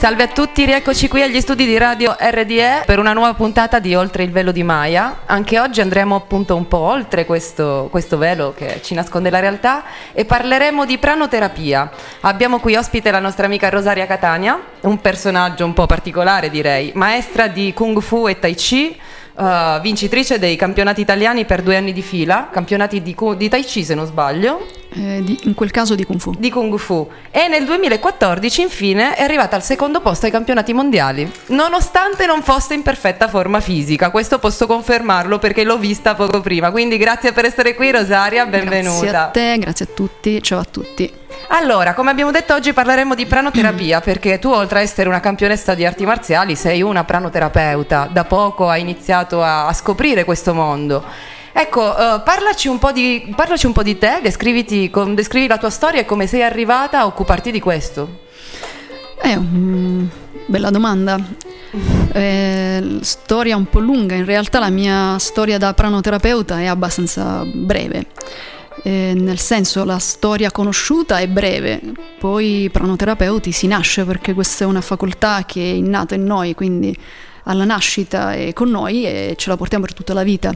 Salve a tutti, rieccoci qui agli studi di Radio RDE per una nuova puntata di Oltre il velo di Maya. Anche oggi andremo appunto un po' oltre questo, questo velo che ci nasconde la realtà e parleremo di pranoterapia. Abbiamo qui ospite la nostra amica Rosaria Catania, un personaggio un po' particolare direi, maestra di Kung Fu e Tai Chi uh, vincitrice dei campionati italiani per due anni di fila, campionati di, di Tai Chi se non sbaglio. Eh, di, in quel caso di Kung Fu. Di Kung Fu. E nel 2014 infine è arrivata al secondo posto ai campionati mondiali, nonostante non fosse in perfetta forma fisica. Questo posso confermarlo perché l'ho vista poco prima. Quindi grazie per essere qui Rosaria, benvenuta. Grazie a te, grazie a tutti, ciao a tutti. Allora, come abbiamo detto oggi parleremo di pranoterapia perché tu oltre a essere una campionessa di arti marziali sei una pranoterapeuta. Da poco hai iniziato a, a scoprire questo mondo. Ecco, uh, parlaci, un di, parlaci, un po di, te, com, descrivi la tua storia e come sei arrivata a occuparti di questo. È una bella domanda. Eh, storia un po' lunga, in realtà la mia storia da pranoterapeuta è abbastanza breve eh, nel senso la storia conosciuta è breve, poi pranoterapeuti si nasce perché questa è una facoltà che è innata in noi, quindi alla nascita è con noi e ce la portiamo per tutta la vita.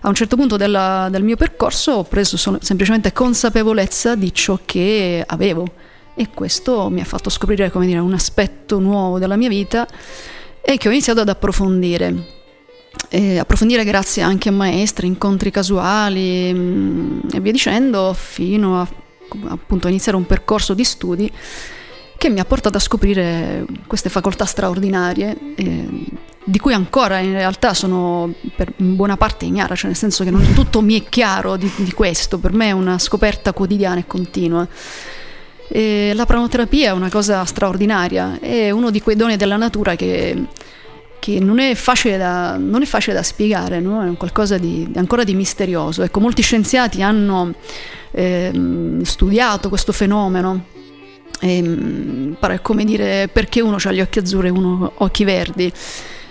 A un certo punto della, del mio percorso ho preso semplicemente consapevolezza di ciò che avevo e questo mi ha fatto scoprire dire, un aspetto nuovo della mia vita e che ho iniziato ad approfondire e approfondire grazie anche a maestri, incontri casuali mh, mm, e via dicendo, fino a appunto iniziare un percorso di studi che mi ha portato a scoprire queste facoltà straordinarie, eh, di cui ancora in realtà sono per buona parte ignara, cioè nel senso che non tutto mi è chiaro di, di questo, per me è una scoperta quotidiana e continua. E la pranoterapia è una cosa straordinaria, è uno di quei doni della natura che che non è facile da, è facile da spiegare, no? è qualcosa di, ancora di misterioso. Ecco, molti scienziati hanno eh, studiato questo fenomeno, e, ehm, come dire perché uno ha gli occhi azzurri e uno occhi verdi.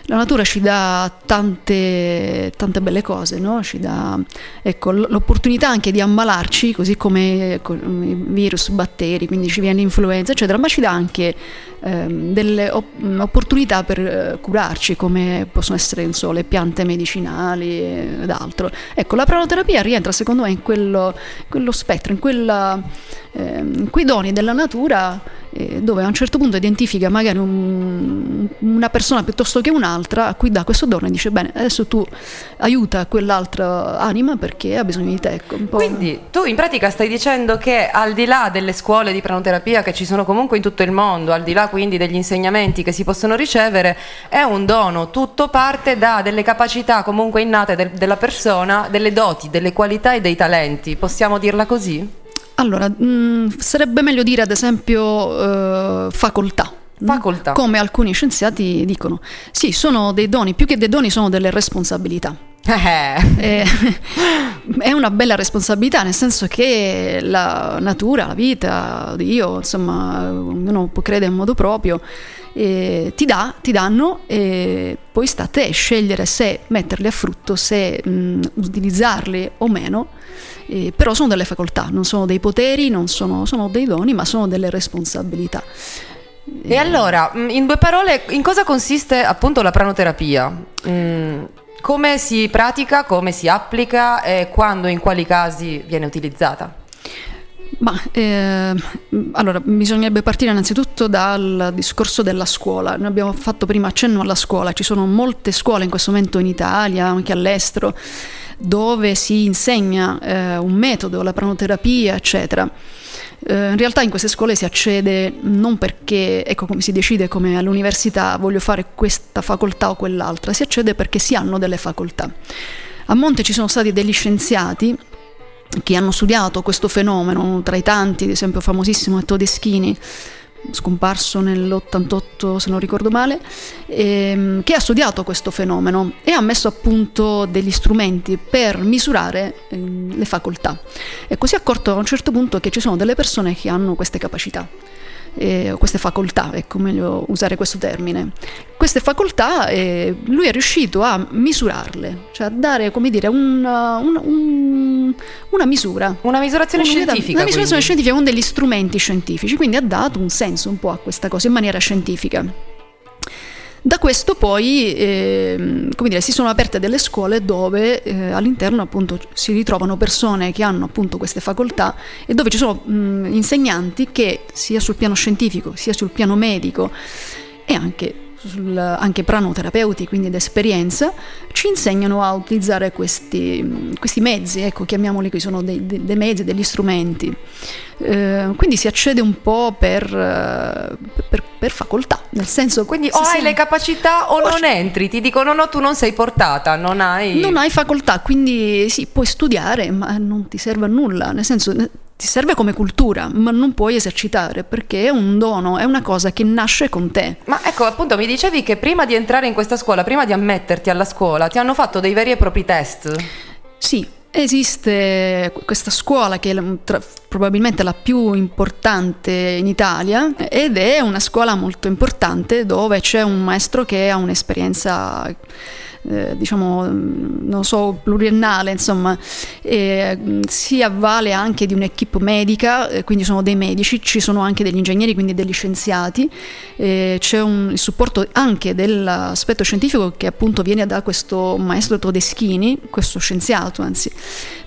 La natura ci dà tante, tante belle cose, no? ci dà ecco, l'opportunità anche di ammalarci, così come ecco, virus, batteri, quindi ci viene l'influenza, eccetera, ma ci dà anche ehm, delle op- opportunità per eh, curarci, come possono essere so, le piante medicinali ed altro. Ecco, la pranoterapia rientra secondo me in quello, quello spettro, in, quella, eh, in quei doni della natura eh, dove a un certo punto identifica magari un, una persona piuttosto che un'altra a cui dà questo dono e dice bene adesso tu aiuta quell'altra anima perché ha bisogno di te. Ecco, Quindi tu in pratica stai dicendo che al di là delle scuole di pranoterapia che ci sono comunque in tutto il mondo, al di là quindi degli insegnamenti che si possono ricevere, è un dono, tutto parte da delle capacità comunque innate del, della persona, delle doti, delle qualità e dei talenti, possiamo dirla così? Allora, mh, mm, sarebbe meglio dire ad esempio eh, facoltà. Facoltà. Come alcuni scienziati dicono. Sì, sono dei doni, più che dei doni sono delle responsabilità. Eh. eh è una bella responsabilità, nel senso che la natura, la vita, Dio, insomma, ognuno può credere in modo proprio, eh, ti, dà, ti danno e poi sta a te scegliere se metterli a frutto, se mh, utilizzarli o meno eh, però sono delle facoltà, non sono dei poteri, non sono, sono dei doni, ma sono delle responsabilità. E allora, in due parole, in cosa consiste appunto la pranoterapia? Mm, come si pratica, come si applica e quando e in quali casi viene utilizzata? Ma, eh, allora, bisognerebbe partire innanzitutto dal discorso della scuola. Noi abbiamo fatto prima accenno alla scuola, ci sono molte scuole in questo momento in Italia, anche all'estero, dove si insegna eh, un metodo, la pranoterapia, eccetera. Eh, in realtà in queste scuole si accede non perché, ecco come si decide come all'università voglio fare questa facoltà o quell'altra, si accede perché si hanno delle facoltà. A monte ci sono stati degli scienziati che hanno studiato questo fenomeno, tra i tanti, ad esempio famosissimo è Todeschini, scomparso nell'88 se non ricordo male, ehm, che ha studiato questo fenomeno e ha messo a punto degli strumenti per misurare ehm, le facoltà. E così ha accorto a un certo punto che ci sono delle persone che hanno queste capacità. Eh, queste facoltà, ecco meglio usare questo termine. Queste facoltà eh, lui è riuscito a misurarle, cioè a dare, come dire, una, una, una misura. Una misurazione scientifica. Una misurazione quindi. scientifica con degli strumenti scientifici, quindi ha dato un senso un po' a questa cosa in maniera scientifica. Da questo poi eh, dire, si sono aperte delle scuole dove eh, all'interno appunto si ritrovano persone che hanno appunto queste facoltà e dove ci sono mh, insegnanti che sia sul piano scientifico sia sul piano medico e anche sul, anche pranoterapeuti, quindi d'esperienza, ci insegnano a utilizzare questi, questi mezzi, ecco, chiamiamoli qui, sono dei, dei mezzi, degli strumenti. Eh, quindi si accede un po' per, per, per facoltà, nel senso... Quindi o hai le capacità o, o non entri, ti dicono no, tu non sei portata, non hai... Non hai facoltà, quindi sì, puoi studiare, ma non ti serve a nulla, nel senso ti serve come cultura, ma non puoi esercitare perché è un dono, è una cosa che nasce con te. Ma ecco, appunto, mi dicevi che prima di entrare in questa scuola, prima di ammetterti alla scuola, ti hanno fatto dei veri e propri test? Sì, esiste questa scuola che è tra, probabilmente la più importante in Italia ed è una scuola molto importante dove c'è un maestro che ha un'esperienza eh, diciamo, mm, non so, pluriennale, insomma, eh, si avvale anche di un'equipe medica, eh, quindi sono dei medici, ci sono anche degli ingegneri, quindi degli scienziati, c'è un, il supporto anche dell'aspetto scientifico che appunto viene da questo maestro Todeschini, questo scienziato anzi,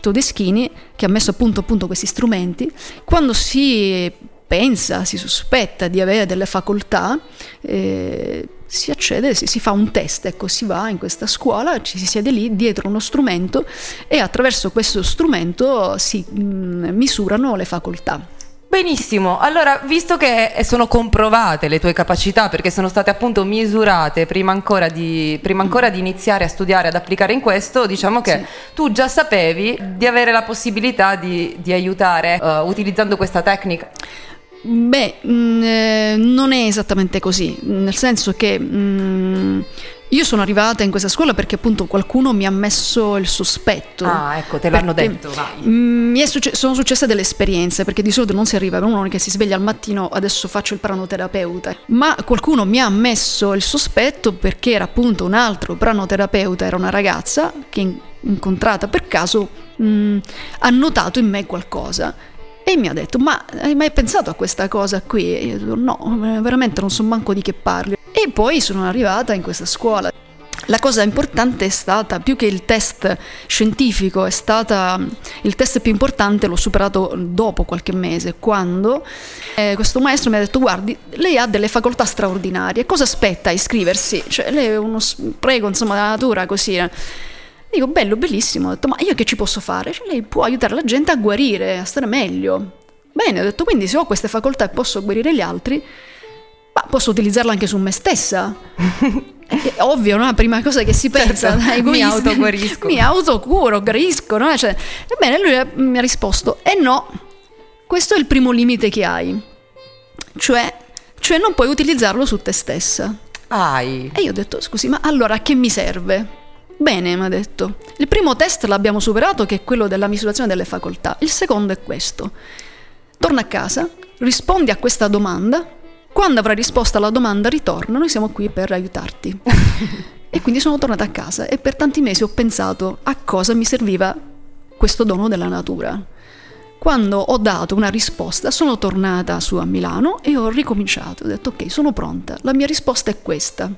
Todeschini, che ha messo appunto, appunto questi strumenti. Quando si pensa, si sospetta di avere delle facoltà, eh, si accede, si, si, fa un test, ecco, si va in questa scuola, ci si siede lì dietro uno strumento e attraverso questo strumento si mh, mm, misurano le facoltà. Benissimo, allora visto che sono comprovate le tue capacità perché sono state appunto misurate prima ancora di, prima ancora di iniziare a studiare, ad applicare in questo, diciamo che sì. tu già sapevi di avere la possibilità di, di aiutare uh, utilizzando questa tecnica. Beh, mh, mm, eh, non è esattamente così, nel senso che mh, mm, io sono arrivata in questa scuola perché appunto qualcuno mi ha messo il sospetto. Ah, ecco, te l'hanno detto. Mm, mi succe- sono successe delle esperienze, perché di solito non si arriva per uno che si sveglia al mattino, adesso faccio il pranoterapeuta. Ma qualcuno mi ha messo il sospetto perché era appunto un altro pranoterapeuta, era una ragazza che incontrata per caso mh, ha notato in me qualcosa e mi ha detto, ma hai mai pensato a questa cosa qui? E io dico, no, veramente non so manco di che parli. E poi sono arrivata in questa scuola. La cosa importante è stata, più che il test scientifico, è stata il test più importante, l'ho superato dopo qualche mese, quando eh, questo maestro mi ha detto, guardi, lei ha delle facoltà straordinarie, cosa aspetta a iscriversi? Cioè, lei è uno prego, insomma, della natura, così. Eh. Dico, bello, bellissimo. Ho detto, ma io che ci posso fare? Cioè, lei può aiutare la gente a guarire, a stare meglio. Bene, ho detto, quindi se ho queste facoltà e posso guarire gli altri, ma posso utilizzarla anche su me stessa. È ovvio, no? La prima cosa che si pensa, certo, dai, mi autoguarisco. Mi autocuro, guarisco, no? Cioè, ebbene, lui mi ha risposto, eh no, questo è il primo limite che hai. Cioè, cioè non puoi utilizzarlo su te stessa. Ai. E io ho detto, scusi, ma allora a che mi serve? Bene, mi ha detto. Il primo test l'abbiamo superato, che è quello della misurazione delle facoltà. Il secondo è questo. Torna a casa, rispondi a questa domanda. Quando avrai risposto alla domanda, ritorna. Noi siamo qui per aiutarti. e quindi sono tornata a casa e per tanti mesi ho pensato a cosa mi serviva questo dono della natura. Quando ho dato una risposta, sono tornata su a Milano e ho ricominciato. Ho detto ok, sono pronta. La mia risposta è questa.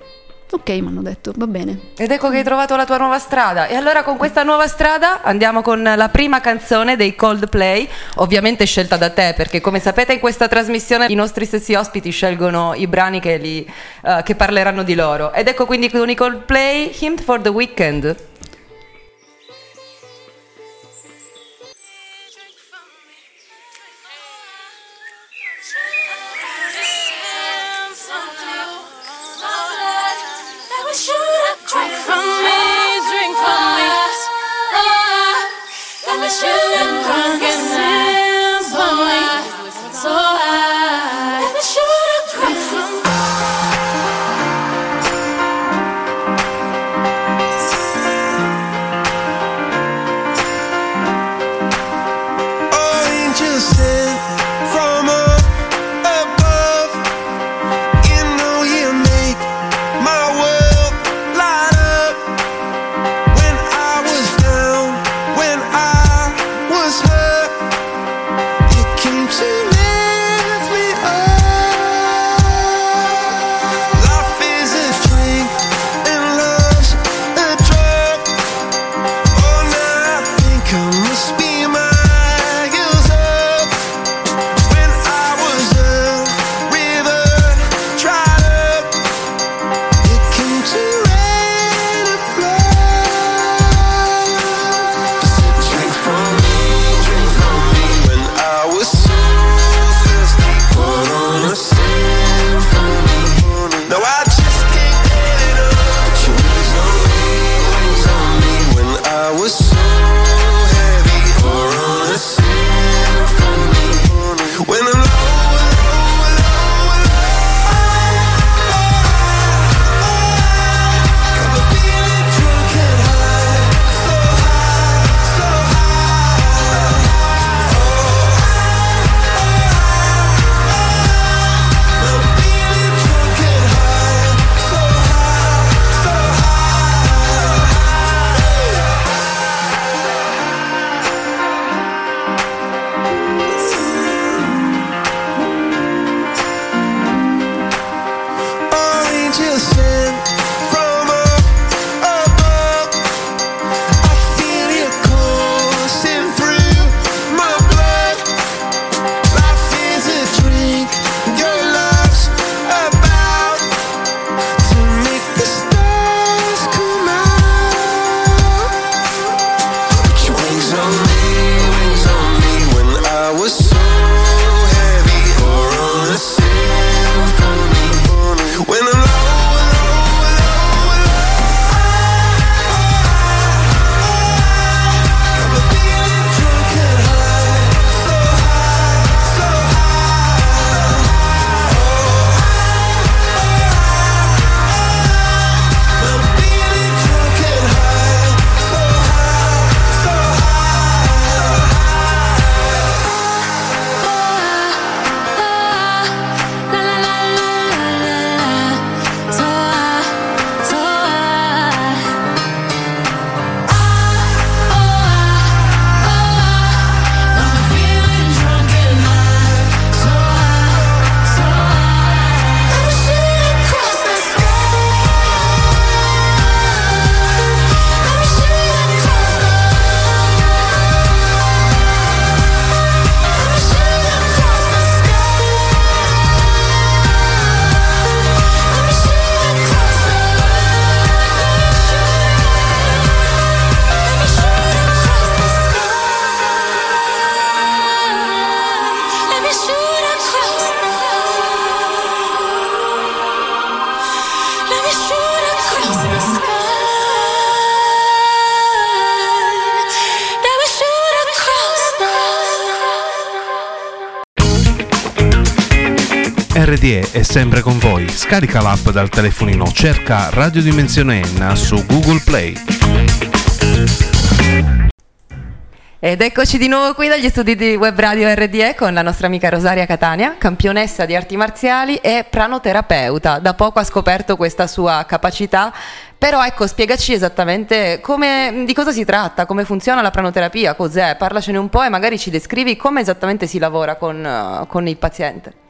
Ok, mi hanno detto, va bene. Ed ecco che hai trovato la tua nuova strada. E allora con questa nuova strada andiamo con la prima canzone dei Coldplay, ovviamente scelta da te, perché come sapete in questa trasmissione i nostri stessi ospiti scelgono i brani che, li, uh, che parleranno di loro. Ed ecco quindi con i Coldplay, Hymn for the Weekend. È sempre con voi. Scarica l'app dal telefonino, cerca Radio Dimensione N su Google Play. Ed eccoci di nuovo qui dagli studi di Web Radio RDE con la nostra amica Rosaria Catania, campionessa di arti marziali e pranoterapeuta. Da poco ha scoperto questa sua capacità, però ecco, spiegaci esattamente come, di cosa si tratta, come funziona la pranoterapia, cos'è, parlacene un po' e magari ci descrivi come esattamente si lavora con, con il paziente.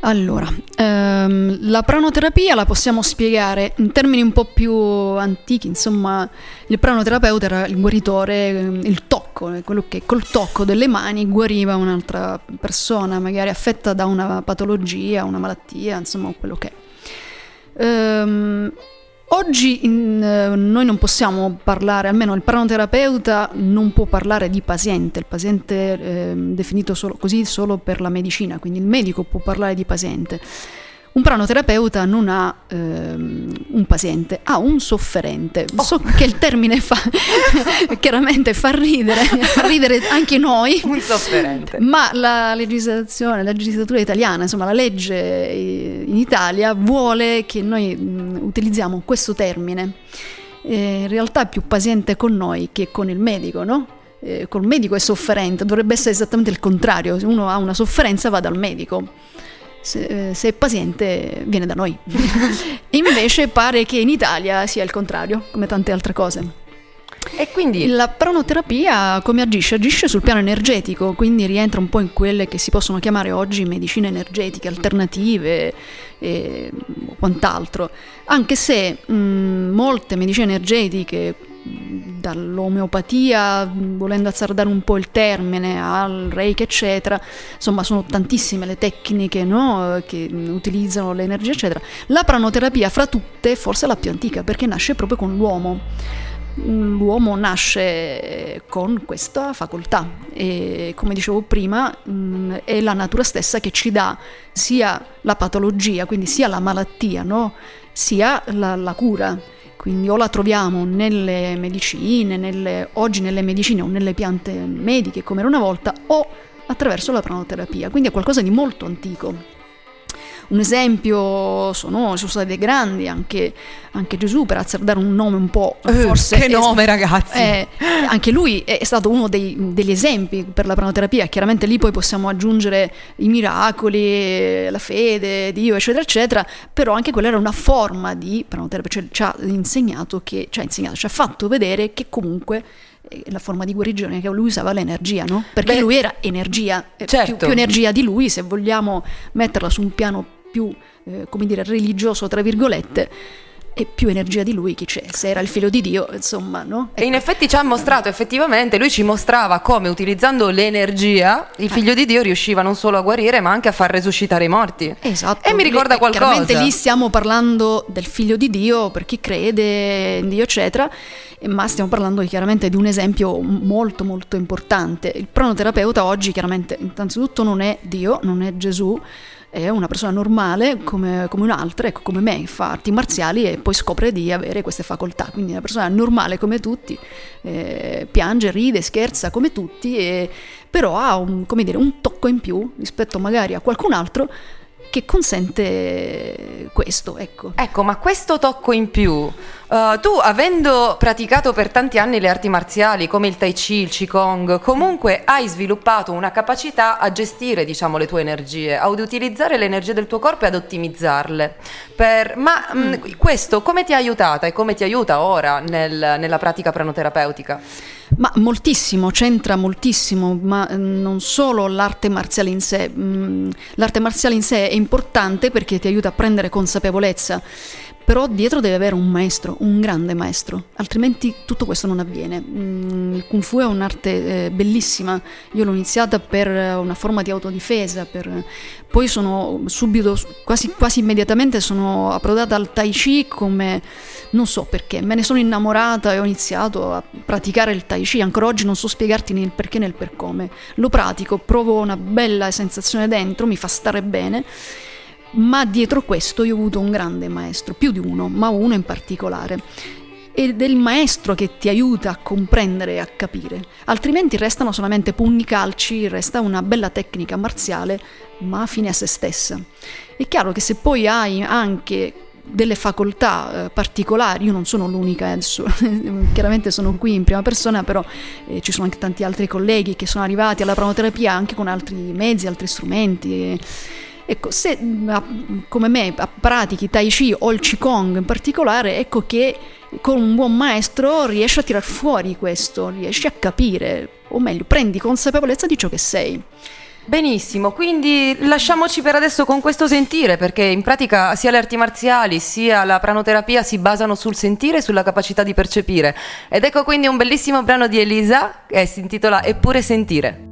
Allora, ehm, la pranoterapia la possiamo spiegare in termini un po' più antichi, insomma, il pranoterapeuta era il guaritore, ehm, il tocco, quello che col tocco delle mani guariva un'altra persona, magari affetta da una patologia, una malattia, insomma, quello che è. Ehm, Oggi in, eh, noi non possiamo parlare, almeno il pranoterapeuta non può parlare di paziente, il paziente è eh, definito solo, così solo per la medicina, quindi il medico può parlare di paziente. Un pranoterapeuta non ha ehm, un paziente, ha un sofferente. Oh. So che il termine fa chiaramente fa ridere, fa ridere anche noi. Un sofferente. Ma la legislazione, la legislatura italiana, insomma la legge in Italia vuole che noi mh, utilizziamo questo termine. Eh, in realtà è più paziente con noi che con il medico, no? Eh, col medico è sofferente, dovrebbe essere esattamente il contrario. Se uno ha una sofferenza va dal medico se, se, è paziente viene da noi. Invece pare che in Italia sia il contrario, come tante altre cose. E quindi la pranoterapia come agisce? Agisce sul piano energetico, quindi rientra un po' in quelle che si possono chiamare oggi medicine energetiche alternative e quant'altro. Anche se mh, molte medicine energetiche dall'omeopatia, volendo azzardare un po' il termine, al reiki, eccetera, insomma sono tantissime le tecniche no? che utilizzano l'energia, eccetera. La pranoterapia, fra tutte, forse è la più antica perché nasce proprio con l'uomo. L'uomo nasce con questa facoltà e come dicevo prima è la natura stessa che ci dà sia la patologia, quindi sia la malattia, no? sia la, la cura quindi o la troviamo nelle medicine, nelle, oggi nelle medicine o nelle piante mediche come era una volta, o attraverso la pranoterapia, quindi è qualcosa di molto antico. Un esempio sono, sono stati dei grandi, anche, anche, Gesù, per azzardare un nome un po' uh, forse... Che nome ragazzi! Eh, anche lui è stato uno dei, degli esempi per la pranoterapia, chiaramente lì poi possiamo aggiungere i miracoli, la fede, Dio, eccetera, eccetera, però anche quella era una forma di pranoterapia, cioè ci ha insegnato, che, ci ha insegnato, ci ha fatto vedere che comunque eh, la forma di guarigione che lui usava l'energia, no? Perché Beh, lui era energia, certo. più, più, energia di lui, se vogliamo metterla su un piano più, eh, come dire, religioso, tra virgolette, e più energia di lui chi c'è, se era il figlio di Dio, insomma, no? E in effetti ci ha mostrato, effettivamente, lui ci mostrava come utilizzando l'energia il figlio eh. di Dio riusciva non solo a guarire ma anche a far resuscitare i morti. Esatto. E mi ricorda qualcosa. Chiaramente lì stiamo parlando del figlio di Dio per chi crede in Dio, eccetera. ma stiamo parlando chiaramente di un esempio molto molto importante. Il pranoterapeuta oggi chiaramente innanzitutto non è Dio, non è Gesù, è una persona normale come, come un'altra, ecco, come me, fa arti marziali e poi scopre di avere queste facoltà. Quindi una persona normale come tutti, eh, piange, ride, scherza come tutti, e, però ha un, dire, un tocco in più rispetto magari a qualcun altro che consente questo. Ecco. ecco, ma questo tocco in più, uh, tu avendo praticato per tanti anni le arti marziali come il Tai Chi, il Qigong, comunque hai sviluppato una capacità a gestire diciamo, le tue energie, ad utilizzare le energie del tuo corpo e ad ottimizzarle. Per... Ma mm. mh, questo come ti ha aiutata e come ti aiuta ora nel, nella pratica pranoterapeutica? Ma moltissimo, c'entra moltissimo, ma eh, non solo l'arte marziale in sé. Mm, l'arte marziale in sé è importante perché ti aiuta a prendere consapevolezza però dietro deve avere un maestro, un grande maestro, altrimenti tutto questo non avviene. Mm, il Kung Fu è un'arte eh, bellissima, io l'ho iniziata per una forma di autodifesa, per... poi sono subito, quasi, quasi immediatamente sono approdata al Tai Chi come, non so perché, me ne sono innamorata e ho iniziato a praticare il Tai Chi, ancora oggi non so spiegarti né il perché né il per come, lo pratico, provo una bella sensazione dentro, mi fa stare bene ma dietro questo io ho avuto un grande maestro, più di uno, ma uno in particolare. Ed è il maestro che ti aiuta a comprendere e a capire, altrimenti restano solamente pugni calci, resta una bella tecnica marziale, ma fine a se stessa. È chiaro che se poi hai anche delle facoltà eh, particolari, io non sono l'unica adesso, chiaramente sono qui in prima persona, però eh, ci sono anche tanti altri colleghi che sono arrivati alla pranoterapia anche con altri mezzi, altri strumenti. Ecco, se come me pratichi Tai Chi o il Qigong in particolare, ecco che con un buon maestro riesci a tirar fuori questo, riesci a capire, o meglio, prendi consapevolezza di ciò che sei. Benissimo, quindi lasciamoci per adesso con questo sentire, perché in pratica sia le arti marziali sia la pranoterapia si basano sul sentire e sulla capacità di percepire. Ed ecco quindi un bellissimo brano di Elisa che si intitola Eppure sentire.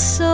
so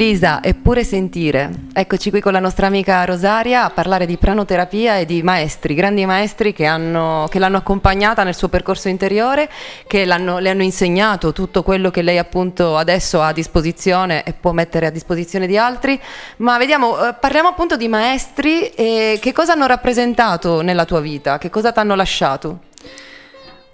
Elisa, eppure sentire. Eccoci qui con la nostra amica Rosaria a parlare di pranoterapia e di maestri, grandi maestri che, hanno, che l'hanno accompagnata nel suo percorso interiore, che le hanno insegnato tutto quello che lei appunto adesso ha a disposizione e può mettere a disposizione di altri. Ma vediamo, eh, parliamo appunto di maestri e che cosa hanno rappresentato nella tua vita, che cosa ti hanno lasciato?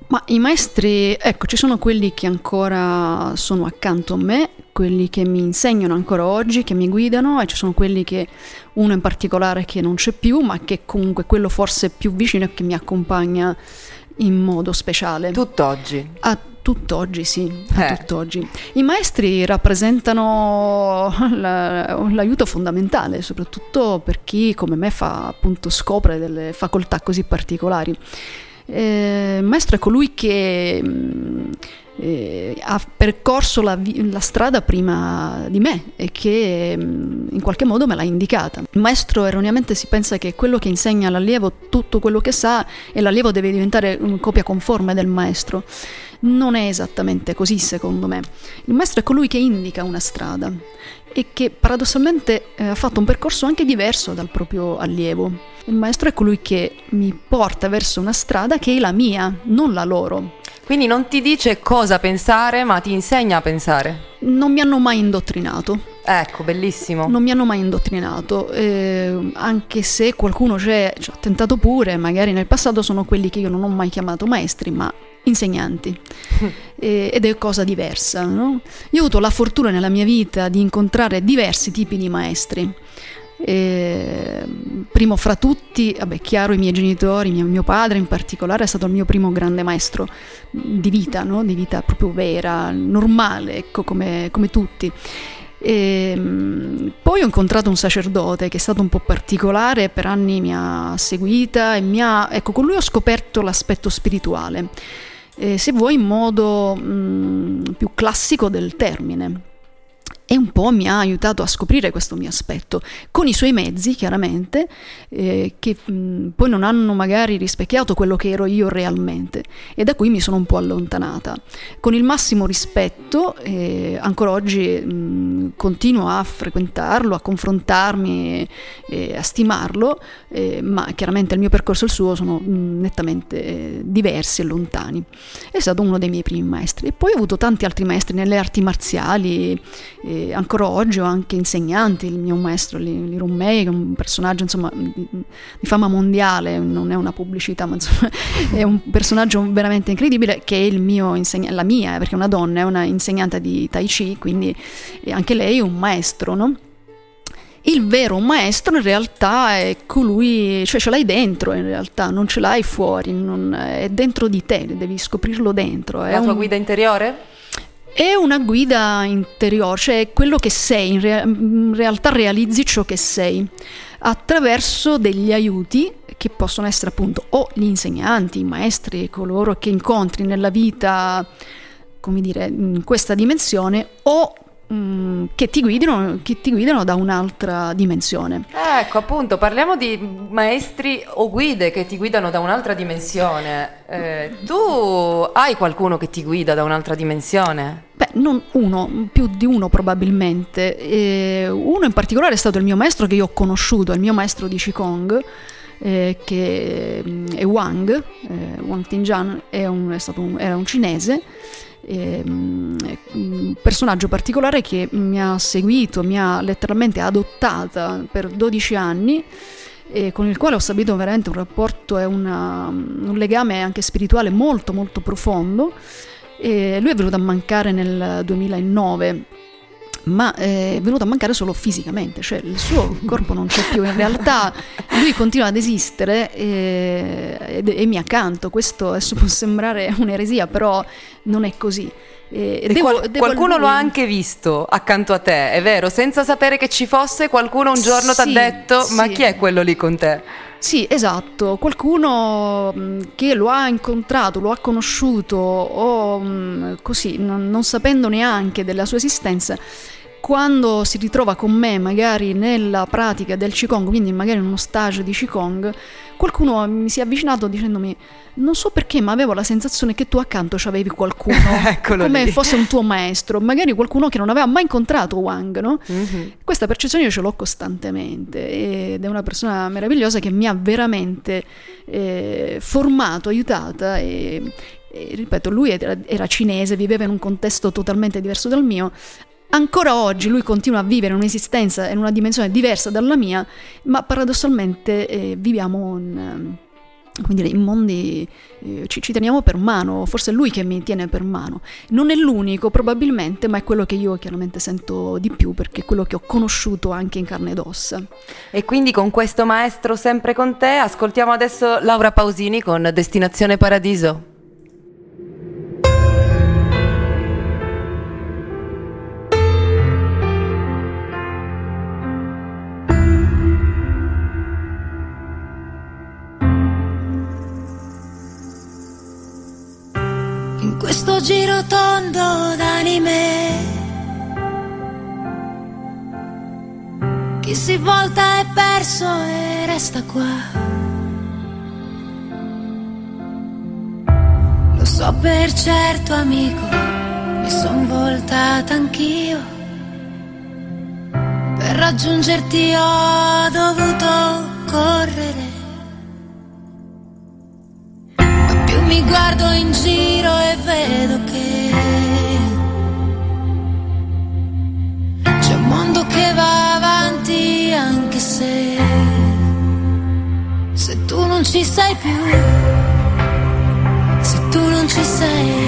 Ma i maestri, ecco, ci sono quelli che ancora sono accanto a me, quelli che mi insegnano ancora oggi, che mi guidano, e ci sono quelli che, uno in particolare che non c'è più, ma che comunque è quello forse più vicino e che mi accompagna in modo speciale. Tutt'oggi? A tutt'oggi, sì, a eh. tutt'oggi. I maestri rappresentano la, l'aiuto fondamentale, soprattutto per chi come me fa, appunto, scopre delle facoltà così particolari. Eh, maestro è colui che mm, eh, ha percorso la, la, strada prima di me e che mm, in qualche modo me l'ha indicata. Il maestro erroneamente si pensa che quello che insegna all'allievo tutto quello che sa e l'allievo deve diventare una copia conforme del maestro. Non è esattamente così secondo me. Il maestro è colui che indica una strada e che paradossalmente eh, ha fatto un percorso anche diverso dal proprio allievo. Il maestro è colui che mi porta verso una strada che è la mia, non la loro. Quindi non ti dice cosa pensare, ma ti insegna a pensare. Non mi hanno mai indottrinato. Ecco, bellissimo. Non mi hanno mai indottrinato, eh, anche se qualcuno c'è, ci ha tentato pure, magari nel passato sono quelli che io non ho mai chiamato maestri, ma insegnanti. eh, ed è cosa diversa. No? Io ho avuto la fortuna nella mia vita di incontrare diversi tipi di maestri. E, primo fra tutti, vabbè, chiaro, i miei genitori, mio, mio, padre in particolare è stato il mio primo grande maestro di vita, no? di vita proprio vera, normale, ecco, come, come tutti. E, poi ho incontrato un sacerdote che è stato un po' particolare, per anni mi ha seguita e mi ha, ecco, con lui ho scoperto l'aspetto spirituale, e, se vuoi in modo mh, più classico del termine e un po' mi ha aiutato a scoprire questo mio aspetto, con i suoi mezzi chiaramente, eh, che mh, poi non hanno magari rispecchiato quello che ero io realmente e da cui mi sono un po' allontanata. Con il massimo rispetto, eh, ancora oggi mh, continuo a frequentarlo, a confrontarmi, eh, a stimarlo, eh, ma chiaramente il mio percorso e il suo sono mh, nettamente eh, diversi e lontani. È stato uno dei miei primi maestri e poi ho avuto tanti altri maestri nelle arti marziali eh, ancora oggi ho anche insegnanti, il mio maestro Li Rummei, che è un personaggio insomma, di, fama mondiale, non è una pubblicità, ma insomma, è un personaggio veramente incredibile che è il mio insegnante, la mia, perché è una donna, è una insegnante di Tai Chi, quindi anche lei è un maestro, no? Il vero maestro in realtà è colui, cioè ce l'hai dentro in realtà, non ce l'hai fuori, non, è dentro di te, devi scoprirlo dentro. È la tua un... guida interiore? È una guida interiore, cioè quello che sei, in, rea- in realtà realizzi ciò che sei attraverso degli aiuti che possono essere appunto o gli insegnanti, i maestri, coloro che incontri nella vita, come dire, in questa dimensione o che ti, guidino, che ti guidano da un'altra dimensione. Ecco, appunto, parliamo di maestri o guide che ti guidano da un'altra dimensione. Eh, tu hai qualcuno che ti guida da un'altra dimensione? Beh, non uno, più di uno probabilmente. E uno in particolare è stato il mio maestro che io ho conosciuto, il mio maestro di Qigong. Eh, che mm, è Wang, eh, Wang Tinjan, è un, è un, era un cinese Ehm, un personaggio particolare che mi ha seguito, mi ha letteralmente adottata per 12 anni e con il quale ho stabilito veramente un rapporto e una, un legame anche spirituale molto molto profondo. E lui è venuto a mancare nel 2009 ma è venuto a mancare solo fisicamente, cioè il suo corpo non c'è più, in realtà lui continua ad esistere e, e, e mi accanto, questo adesso può sembrare un'eresia, però non è così. E devo, qual- devo qualcuno lo ha anche visto accanto a te, è vero? Senza sapere che ci fosse, qualcuno un giorno sì, ti ha detto: sì. Ma chi è quello lì con te? Sì, esatto, qualcuno che lo ha incontrato, lo ha conosciuto o così, non, non sapendo neanche della sua esistenza, quando si ritrova con me magari nella pratica del Qigong, quindi magari in uno stage di Qigong, qualcuno mi si è avvicinato dicendomi non so perché ma avevo la sensazione che tu accanto c'avevi qualcuno come lì. fosse un tuo maestro magari qualcuno che non aveva mai incontrato Wang no? Mhm. questa percezione io ce l'ho costantemente ed è una persona meravigliosa che mi ha veramente eh, formato, aiutata e, e, ripeto lui era, era cinese viveva in un contesto totalmente diverso dal mio Ancora oggi lui continua a vivere un'esistenza in una dimensione diversa dalla mia, ma paradossalmente eh, viviamo in, eh, come dire, in mondi, eh, ci, ci teniamo per mano, forse è lui che mi tiene per mano. Non è l'unico probabilmente, ma è quello che io chiaramente sento di più perché è quello che ho conosciuto anche in carne ed ossa. E quindi con questo maestro sempre con te, ascoltiamo adesso Laura Pausini con Destinazione Paradiso. Questo giro tondo d'anime. Chi si volta è perso e resta qua. Lo so per certo amico Mi son voltata anch'io. Per raggiungerti ho dovuto correre mi guardo in giro e vedo che c'è un mondo che va avanti anche se se tu non ci sei più se tu non ci sei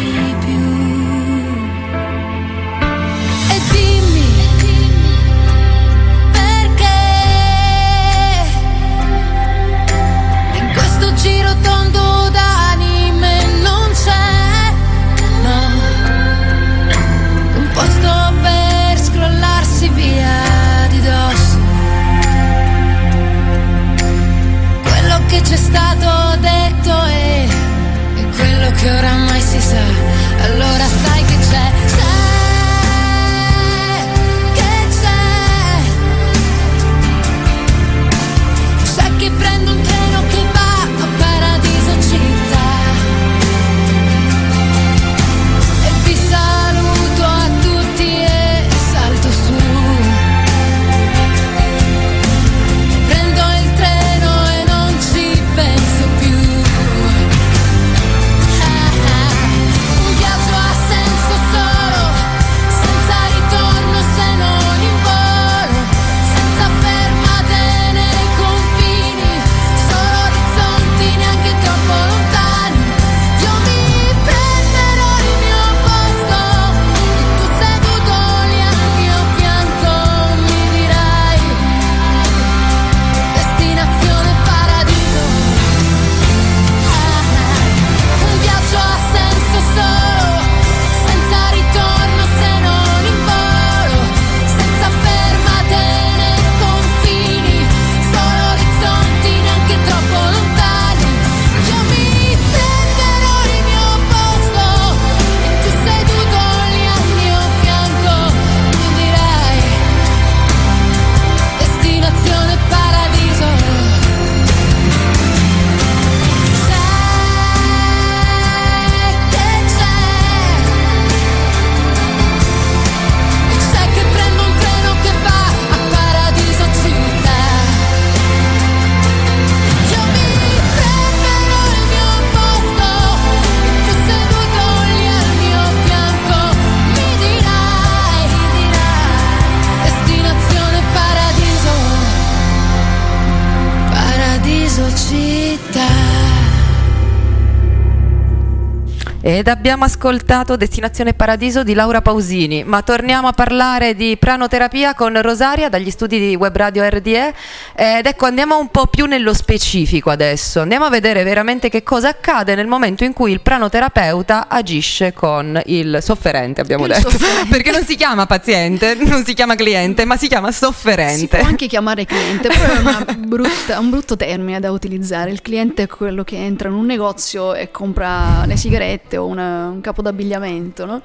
Ed abbiamo ascoltato Destinazione Paradiso di Laura Pausini, ma torniamo a parlare di pranoterapia con Rosaria dagli studi di Web Radio RDE ed ecco andiamo un po' più nello specifico adesso, andiamo a vedere veramente che cosa accade nel momento in cui il pranoterapeuta agisce con il sofferente, abbiamo Il detto, sofferente. perché non si chiama paziente, non si chiama cliente, ma si chiama Si può sofferente. anche chiamare cliente, però è brutta- un brutto termine da utilizzare. Il cliente è quello che entra in un negozio e compra le sigarette o una- un capo d'abbigliamento, no?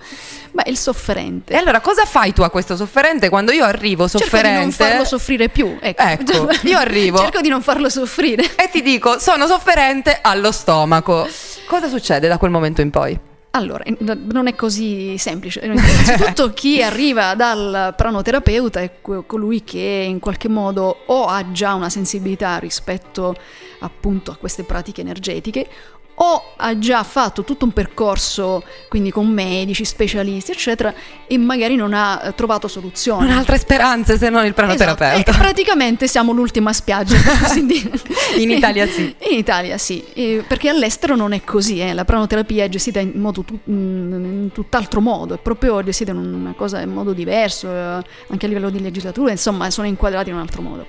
Beh, il sofferente. E allora cosa fai tu a questo sofferente quando io arrivo Cerco sofferente? di non farlo soffrire più. Ecco, Ecco, io arrivo. Cerco di non farlo soffrire. e ti dico, sono sofferente allo stomaco. Cosa succede da quel momento in poi? Allora, non è così semplice. Innanzitutto chi arriva dal pranoterapeuta è colui che in qualche modo o ha già una sensibilità rispetto appunto a queste pratiche energetiche o ha già fatto tutto un percorso, quindi con medici, specialisti, eccetera, e magari non ha eh, trovato. Non ha altre speranze se non il pranoterapeuta. Esatto, e praticamente siamo l'ultima spiaggia, così dire. In Italia sì. In Italia sì, eh, perché all'estero non è così, eh. la pranoterapia è gestita in, modo tu- mm, in tutt'altro modo, è proprio gestita in una cosa in modo diverso, eh, anche a livello di legislatura, insomma sono inquadrati in un altro modo.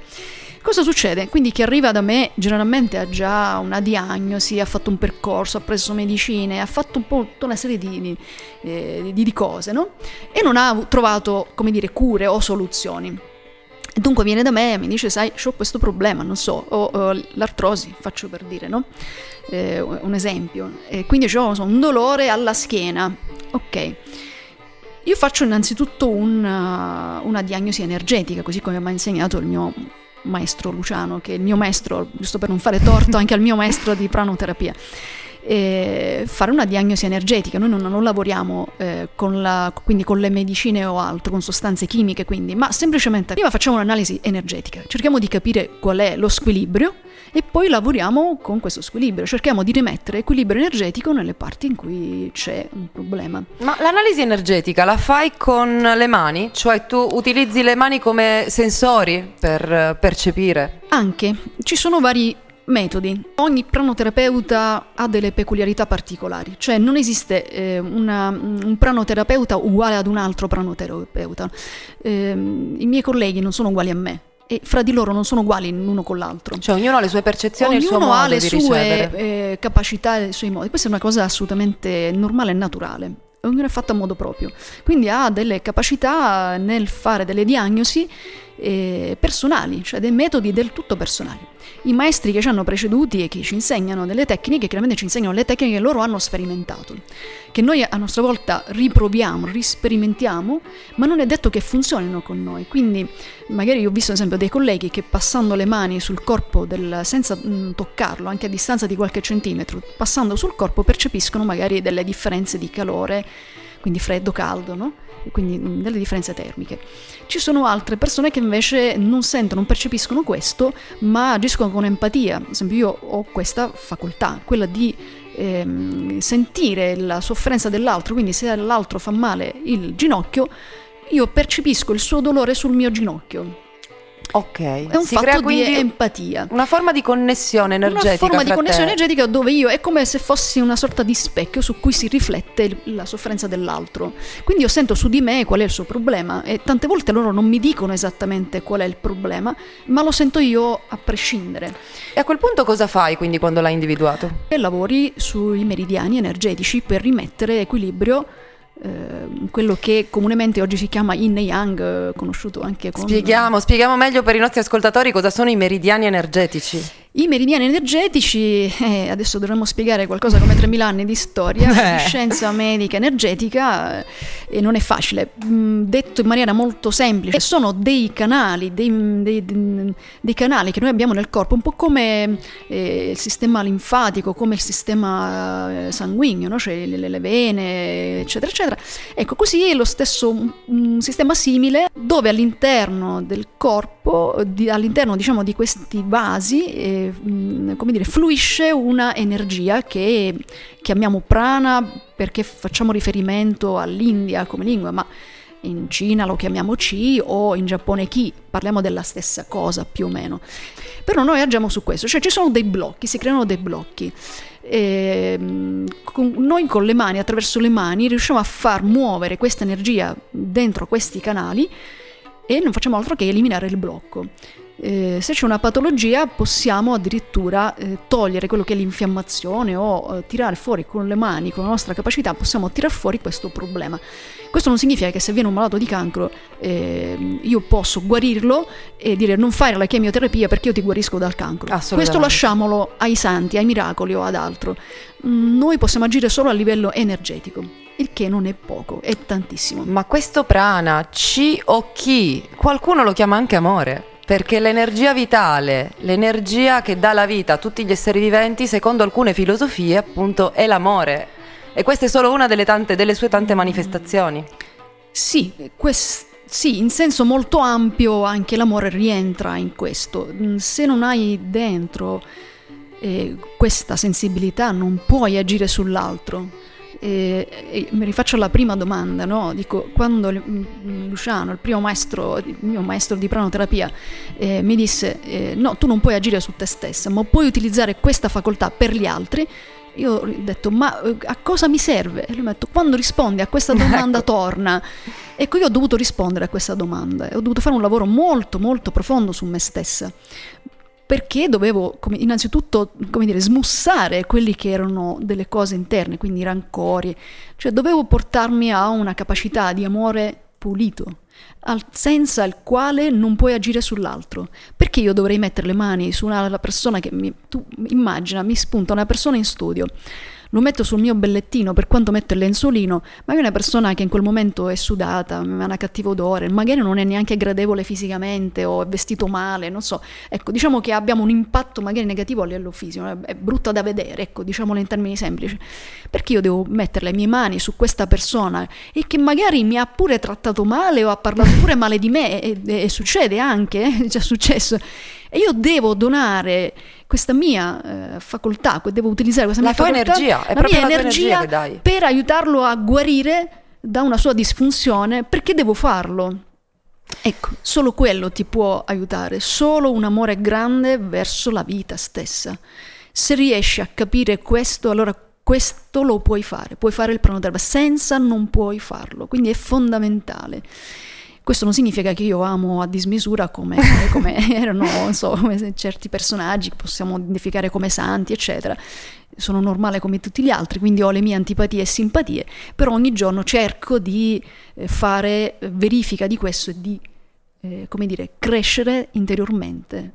Cosa succede? Quindi chi arriva da me generalmente ha già una diagnosi, ha fatto un percorso, ha preso medicine, ha fatto un po' tutta una serie di, di, eh, di- cose, no? E non ha trovato, come dire, cure o soluzioni. Dunque viene da me e mi dice, sai, ho questo problema, non so, ho, ho l'artrosi, faccio per dire, no? Eh, un esempio. E quindi ho un dolore alla schiena. Ok. Io faccio innanzitutto una, una diagnosi energetica, così come mi ha insegnato il mio maestro Luciano, che è il mio maestro, giusto per non fare torto anche al mio maestro di pranoterapia. E fare una diagnosi energetica, noi non, non lavoriamo eh, con, la- quindi con le medicine o altro, con sostanze chimiche, quindi, ma semplicemente prima facciamo un'analisi energetica, cerchiamo di capire qual è lo squilibrio e poi lavoriamo con questo squilibrio, cerchiamo di rimettere equilibrio energetico nelle parti in cui c'è un problema. Ma l'analisi energetica la fai con le mani? Cioè tu utilizzi le mani come sensori per eh, percepire? Anche ci sono vari metodi. Ogni pranoterapeuta ha delle peculiarità particolari, cioè non esiste eh, una- un pranoterapeuta uguale ad un altro pranoterapeuta. Ehm, I miei colleghi non sono uguali a me e fra di loro non sono uguali l'uno con l'altro. Cioè ognuno ha le sue percezioni Ognuno ha le sue eh, capacità e i suoi modi. Questa è una cosa assolutamente normale e naturale. Ognuno è fatto a modo proprio. Quindi ha delle capacità nel fare delle diagnosi eh, personali, cioè dei metodi del tutto personali. I maestri che ci hanno preceduti e che ci insegnano delle tecniche, chiaramente ci insegnano le tecniche che loro hanno sperimentato, che noi a nostra volta riproviamo, risperimentiamo, ma non è detto che funzionino con noi. Quindi magari io ho visto ad esempio dei colleghi che passando le mani sul corpo del, senza mm, toccarlo, anche a distanza di qualche centimetro, passando sul corpo percepiscono magari delle differenze di calore, quindi freddo-caldo, no? Quindi mm, delle differenze termiche. Ci sono altre persone che invece non sentono, non percepiscono questo, ma agiscono con empatia. Ad esempio io ho questa facoltà, quella di ehm, sentire la sofferenza dell'altro, quindi se all'altro fa male il ginocchio, io percepisco il suo dolore sul mio ginocchio. Ok. È un si fatto di empatia. una forma di connessione energetica. Una forma di connessione te. energetica dove io è come se fossi una sorta di specchio su cui si riflette la sofferenza dell'altro. Quindi io sento su di me qual è il suo problema e tante volte loro non mi dicono esattamente qual è il problema, ma lo sento io a prescindere. E a quel punto cosa fai quindi quando l'hai individuato? E lavori sui meridiani energetici per rimettere equilibrio eh, quello che comunemente oggi si chiama yin e yang, eh, conosciuto anche con Spieghiamo, spieghiamo meglio per i nostri ascoltatori cosa sono i meridiani energetici. I meridiani energetici, eh, adesso dovremmo spiegare qualcosa come 3000 anni di storia, Eh. di scienza medica energetica, eh, e non è facile. Mm, detto in maniera molto semplice, sono dei canali, dei, dei- dei canali che noi abbiamo nel corpo, un po' come eh, il sistema linfatico, come il sistema eh, sanguigno, no? cioè le, le vene, eccetera, eccetera. Ecco, così è lo stesso un, un sistema simile dove all'interno del corpo, di- all'interno diciamo di questi vasi, eh, mh, come dire, fluisce una energia che chiamiamo prana perché facciamo riferimento all'India come lingua, ma in Cina lo chiamiamo Chi o in Giappone Ki, parliamo della stessa cosa più o meno. Però noi agiamo su questo, cioè ci sono dei blocchi, si creano dei blocchi. E, mm, con- noi con le mani, attraverso le mani, riusciamo a far muovere questa energia dentro questi canali e non facciamo altro che eliminare il blocco. Eh, se c'è una patologia possiamo addirittura eh, togliere quello che è l'infiammazione o eh, tirare fuori con le mani, con la nostra capacità, possiamo tirare fuori questo problema. Questo non significa che se viene un malato di cancro eh, io posso guarirlo e dire non fare la chemioterapia perché io ti guarisco dal cancro. Questo lasciamolo ai santi, ai miracoli o ad altro. Mm, Noi possiamo agire solo a livello energetico, il che non è poco, è tantissimo. Ma questo prana, chi o chi, qualcuno lo chiama anche amore. Perché l'energia vitale, l'energia che dà la vita a tutti gli esseri viventi, secondo alcune filosofie, appunto, è l'amore. E questa è solo una delle, tante, delle sue tante manifestazioni. Sì, quest- sì, in senso molto ampio anche l'amore rientra in questo. Mm, Se non hai dentro eh, questa sensibilità non puoi agire sull'altro. E, e mi rifaccio alla prima domanda, no? Dico, quando l- mm, Luciano, il primo maestro, il mio maestro di pranoterapia, eh, mi disse eh, no, tu non puoi agire su te stessa, ma puoi utilizzare questa facoltà per gli altri, io ho detto, ma eh, a cosa mi serve? E lui mi ha detto, quando rispondi a questa domanda Ecco. torna. Ecco, io ho dovuto rispondere a questa domanda e ho dovuto fare un lavoro molto, molto profondo su me stessa. Perché dovevo, come- innanzitutto, come dire, smussare quelli che erano delle cose interne, quindi i rancori. Cioè, dovevo portarmi a una capacità di amore pulito, al- senza il quale non puoi agire sull'altro. Perché io dovrei mettere le mani su una persona che mi... Tu immagina, mi spunta una persona in studio, lo metto sul mio bellettino per quanto metto il lenzuolino, magari una persona che in quel momento è sudata, ha un cattivo odore, magari non è neanche gradevole fisicamente o è vestito male, non so. Ecco, diciamo che abbiamo un impatto magari negativo a livello fisico, è- brutta da vedere, ecco, diciamolo in termini semplici. Perché io devo mettere le mie mani su questa persona e che magari mi ha pure trattato male o ha parlato pure male di me e, e succede anche, eh, è già successo. E io devo donare questa mia eh, facoltà, devo utilizzare questa La mia facoltà, energia, è la mia energia energia per aiutarlo a guarire da una sua disfunzione, perché devo farlo? Ecco, solo quello ti può aiutare, solo un amore grande verso la vita stessa. Se riesci a capire questo, allora questo lo puoi fare, puoi fare il pranoterapia, senza non puoi farlo, quindi è fondamentale. Questo non significa che io amo a dismisura come, come erano so, come certi personaggi che possiamo identificare come santi, eccetera. Sono normale come tutti gli altri, quindi ho le mie antipatie e simpatie, però ogni giorno cerco di eh, fare eh, verifica di questo e di, eh, come dire, crescere interiormente.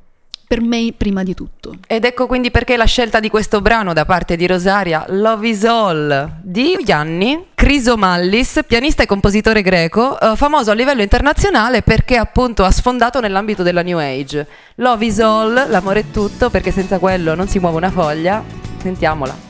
Per me prima di tutto. Ed ecco quindi perché la scelta di questo brano da parte di Rosaria, Love is All, di Gianni Crisomallis, pianista e compositore greco, eh, famoso a livello internazionale perché appunto ha sfondato nell'ambito della New Age. Love is All, l'amore è tutto, perché senza quello non si muove una foglia. Sentiamola.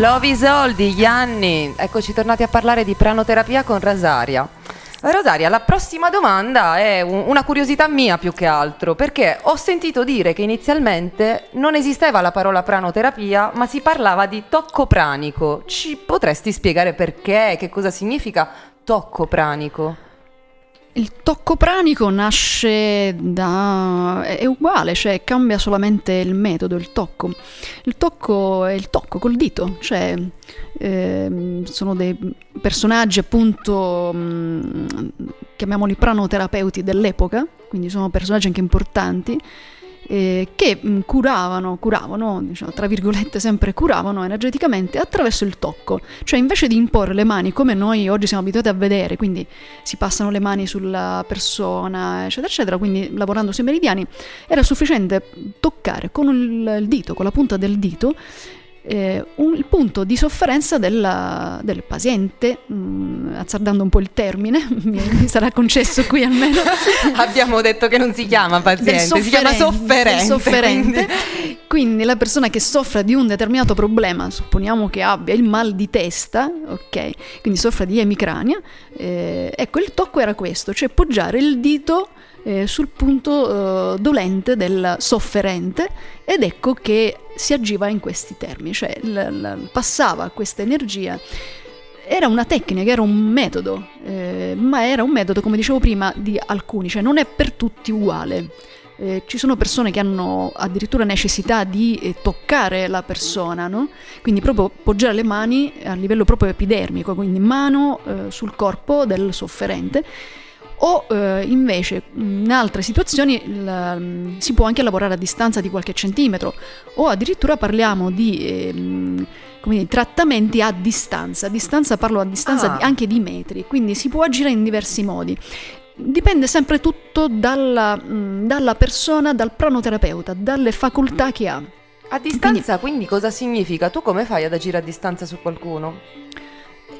Lovi Soldi, Gianni, eccoci tornati a parlare di pranoterapia con Rosaria. Rosaria, la prossima domanda è un- una curiosità mia più che altro, perché ho sentito dire che inizialmente non esisteva la parola pranoterapia, ma si parlava di tocco pranico. Ci potresti spiegare perché, che cosa significa tocco pranico? Il tocco pranico nasce da... è uguale, cioè cambia solamente il metodo, il tocco. Il tocco è il tocco col dito, cioè ehm, sono dei personaggi appunto, mh, chiamiamoli pranoterapeuti dell'epoca, quindi sono personaggi anche importanti, eh, che mh, curavano, curavano, diciamo, tra virgolette sempre curavano energeticamente attraverso il tocco, cioè invece di imporre le mani come noi oggi siamo abituati a vedere, quindi si passano le mani sulla persona, eccetera, eccetera, quindi lavorando sui meridiani, era sufficiente toccare con il, il dito, con la punta del dito, eh, un- il punto di sofferenza della- del paziente, mh, azzardando un po' il termine, mi, mi sarà concesso qui almeno. Abbiamo detto che non si chiama paziente, si chiama sofferente, sofferente. quindi- Quindi la persona che soffre di un determinato problema, supponiamo che abbia il mal di testa, ok? Quindi soffre di emicrania, eh, ecco il tocco era questo, cioè poggiare il dito eh, sul punto eh, dolente del sofferente ed ecco che si agiva in questi termini, cioè l- l- passava questa energia era una tecnica, era un metodo, eh, ma era un metodo, come dicevo prima, di alcuni, cioè non è per tutti uguale. Eh, ci sono persone che hanno addirittura necessità di eh, toccare la persona, no? quindi proprio poggiare le mani a livello proprio epidermico, quindi mano eh, sul corpo del sofferente. O eh, invece in altre situazioni il- si può anche lavorare a distanza di qualche centimetro, o addirittura parliamo di come dire, trattamenti a distanza. A distanza parlo a distanza Ah. di- anche di metri, quindi si può agire in diversi modi. Dipende sempre tutto dalla, mh, dalla persona, dal pranoterapeuta, dalle facoltà che ha. A distanza, quindi cosa significa? Tu come fai ad agire a distanza su qualcuno?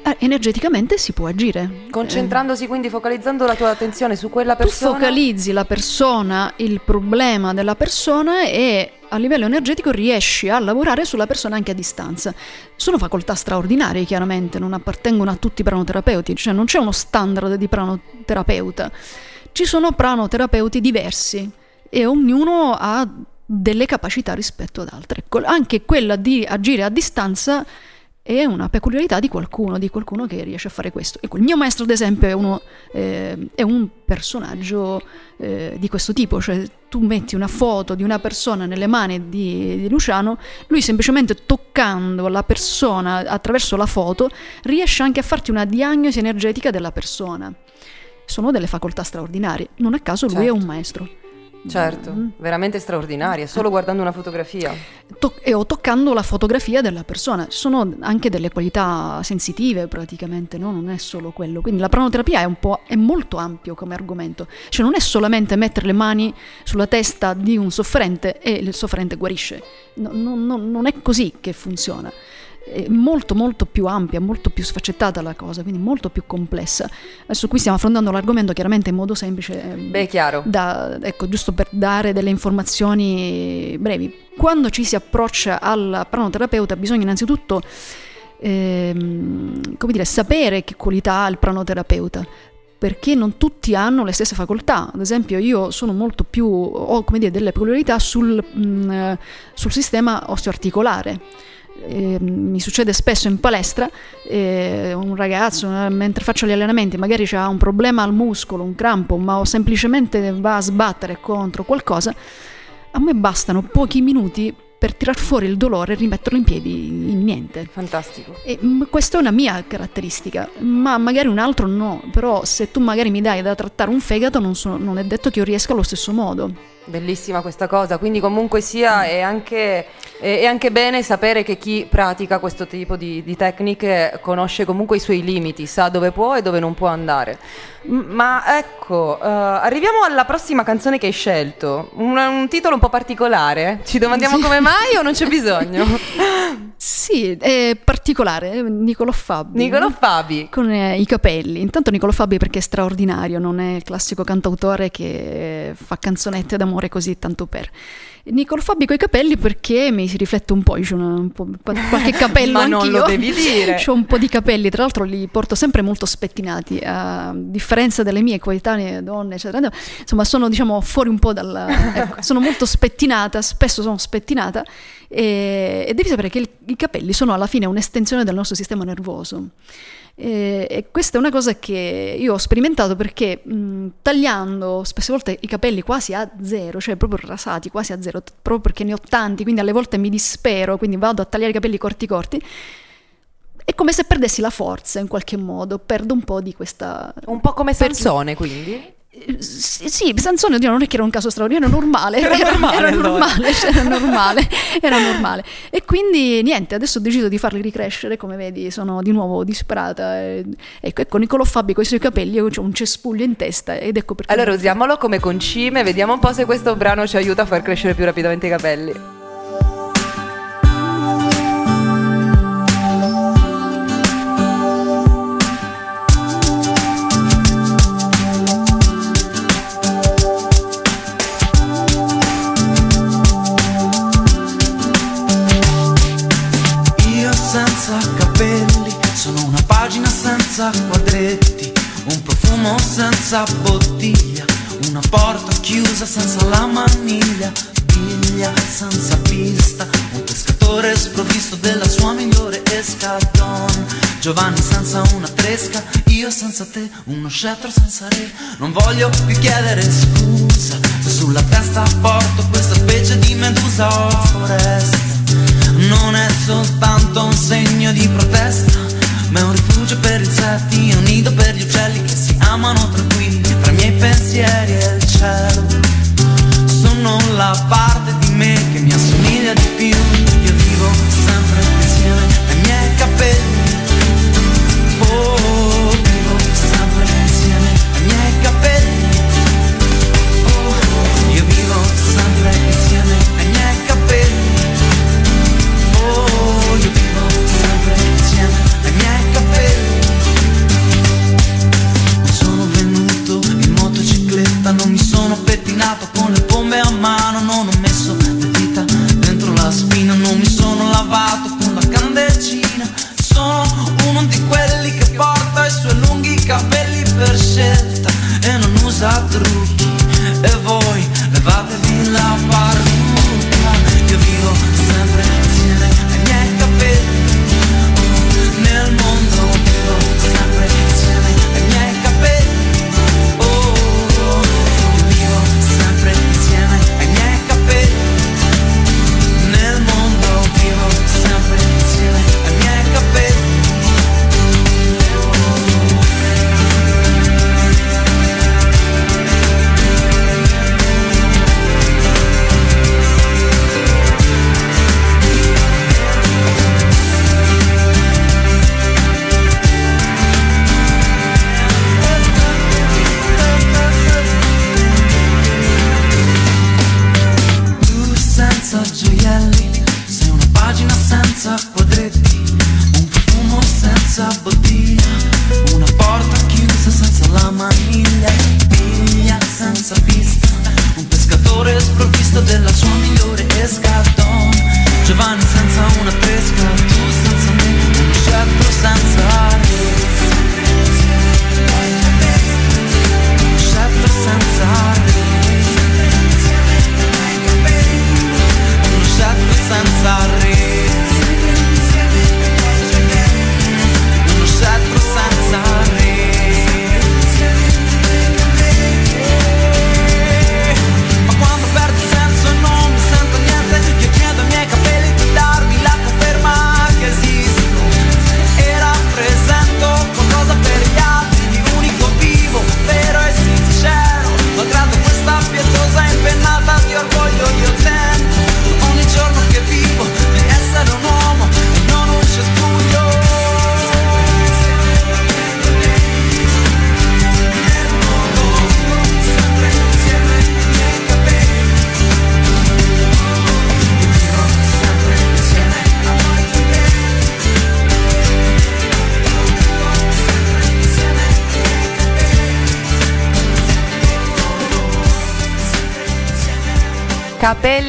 Eh, energeticamente si può agire. Concentrandosi quindi, focalizzando la tua attenzione su quella Tu persona. focalizzi la persona, il problema della persona e a livello energetico riesci a lavorare sulla persona anche a distanza. Sono facoltà straordinarie, chiaramente, non appartengono a tutti i pranoterapeuti, cioè non c'è uno standard di pranoterapeuta. Ci sono pranoterapeuti diversi e ognuno ha delle capacità rispetto ad altre. Anche quella di agire a distanza è una peculiarità di qualcuno, di qualcuno che riesce a fare questo. Ecco, il mio maestro, ad esempio, è, uno, eh, è un personaggio eh, di questo tipo, cioè tu metti una foto di una persona nelle mani di, di Luciano, lui semplicemente toccando la persona attraverso la foto riesce anche a farti una diagnosi energetica della persona. Sono delle facoltà straordinarie, non a caso lui è Certo. un maestro. Certo, Mm. veramente straordinaria, solo guardando una fotografia. To- e o toccando la fotografia della persona. Ci sono anche delle qualità sensitive praticamente, no? non è solo quello. Quindi la pranoterapia è, un po', è molto ampio come argomento. Cioè non è solamente mettere le mani sulla testa di un sofferente e il sofferente guarisce. No- no- non è così che funziona. È molto molto più ampia, molto più sfaccettata la cosa, quindi molto più complessa. Adesso qui stiamo affrontando l'argomento chiaramente in modo semplice. eh, Beh, chiaro. da- ecco, giusto per dare delle informazioni brevi. Quando ci si approccia al pranoterapeuta bisogna innanzitutto ehm, come dire, sapere che qualità ha il pranoterapeuta perché non tutti hanno le stesse facoltà. Ad esempio, io sono molto più, ho come dire, delle peculiarità sul, mh, eh, sul sistema osteoarticolare. Eh, mi succede spesso in palestra eh, un ragazzo eh, mentre faccio gli allenamenti magari ha un problema al muscolo, un crampo, ma o semplicemente va a sbattere contro qualcosa, a me bastano pochi minuti per tirar fuori il dolore e rimetterlo in piedi in niente. Fantastico. E, mm, questa è una mia caratteristica, ma magari un altro no. Però se tu magari mi dai da trattare un fegato, non, so- non è detto che io riesca allo stesso modo. Bellissima questa cosa, quindi comunque sia è anche, è anche bene sapere che chi pratica questo tipo di, di tecniche conosce comunque i suoi limiti, sa dove può e dove non può andare. Ma ecco, eh, arriviamo alla prossima canzone che hai scelto, un, un titolo un po' particolare, ci domandiamo Sì. come mai o non c'è bisogno? Sì, è particolare, eh, Niccolò Fabi. Niccolò Fabi, Con eh, i capelli. Intanto Niccolò Fabi perché è straordinario, non è il classico cantautore che fa canzonette d'amore così tanto per. Nicolo Fabi coi capelli perché mi si riflette un po', io una- un po', qualche capello Ma non anch'io. lo devi dire. Ho un po' di capelli, tra l'altro li porto sempre molto spettinati, a differenza delle mie coetanee donne, eccetera. Insomma, sono diciamo fuori un po' dal... ecco, sono molto spettinata, spesso sono spettinata e, e devi sapere che il- i capelli sono alla fine un'estensione del nostro sistema nervoso. E, e questa è una cosa che io ho sperimentato perché mh, tagliando spesse volte i capelli quasi a zero, cioè proprio rasati quasi a zero, proprio perché ne ho tanti, quindi alle volte mi dispero, quindi vado a tagliare i capelli corti corti. È come se perdessi la forza in qualche modo, perdo un po' di questa... Un po' come Per- Sansone, quindi. Sì, Sansone oddio, non è che era un caso straordinario, era normale, Era normale, era normale, cioè, era normale, era normale. E quindi niente, adesso ho deciso di farli ricrescere, come vedi sono di nuovo disperata. e- ecco, ecco, Niccolò Fabi con i suoi capelli, io ho un cespuglio in testa ed ecco perché... Allora usiamolo come concime, vediamo un po' se questo brano ci aiuta a far crescere più rapidamente i capelli. Senza bottiglia, una porta chiusa senza la maniglia, biglia senza pista, un pescatore sprovvisto della sua migliore escadon, Giovanni senza una tresca, io senza te, uno scettro senza re, non voglio più chiedere scusa, se sulla testa porto questa specie di medusa o foresta. Non è soltanto un segno di protesta, ma è un rifugio per insetti, un nido per gli uccelli che si amano tranquilli tra i miei pensieri e il cielo. Sono la parte di me che mi assomiglia di più, io vivo sempre insieme ai miei capelli.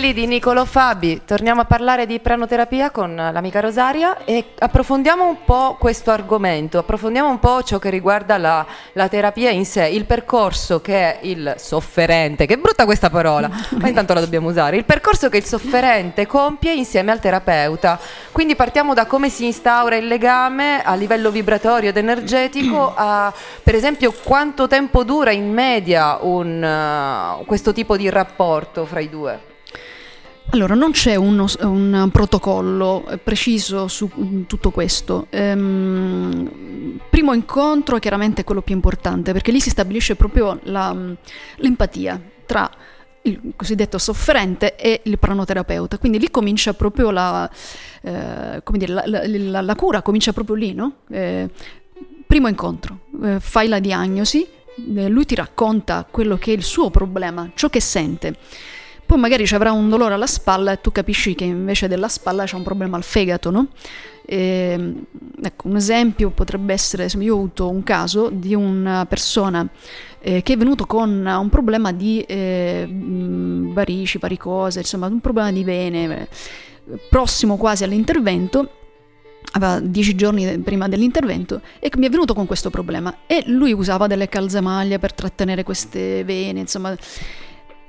Capelli di Nicolo Fabi. Torniamo a parlare di pranoterapia con l'amica Rosaria e approfondiamo un po' questo argomento, approfondiamo un po' ciò che riguarda la, la terapia in sé, il percorso che il sofferente, che brutta questa parola, ma intanto la dobbiamo usare, il percorso che il sofferente compie insieme al terapeuta. Quindi partiamo da come si instaura il legame a livello vibratorio ed energetico, a per esempio quanto tempo dura in media un, uh, questo tipo di rapporto fra i due. Allora, non c'è uno- un protocollo eh, preciso su mm, tutto questo. Ehm, primo incontro chiaramente è quello più importante perché lì si stabilisce proprio la- mm, l'empatia tra il cosiddetto sofferente e il pranoterapeuta. Quindi lì comincia proprio la, eh, dire, la- la- la cura, comincia proprio lì, no? Eh, primo incontro, eh, fai la diagnosi, eh, lui ti racconta quello che è il suo problema, ciò che sente. Poi magari ci avrà un dolore alla spalla e tu capisci che invece della spalla c'è un problema al fegato, no? Ehm, ecco, un esempio potrebbe essere, io ho avuto un caso di una persona eh, che è venuto con un problema di eh, varici, varicose, insomma un problema di vene, eh, prossimo quasi all'intervento, aveva dieci giorni prima dell'intervento e mi è venuto con questo problema e lui usava delle calzamaglie per trattenere queste vene, insomma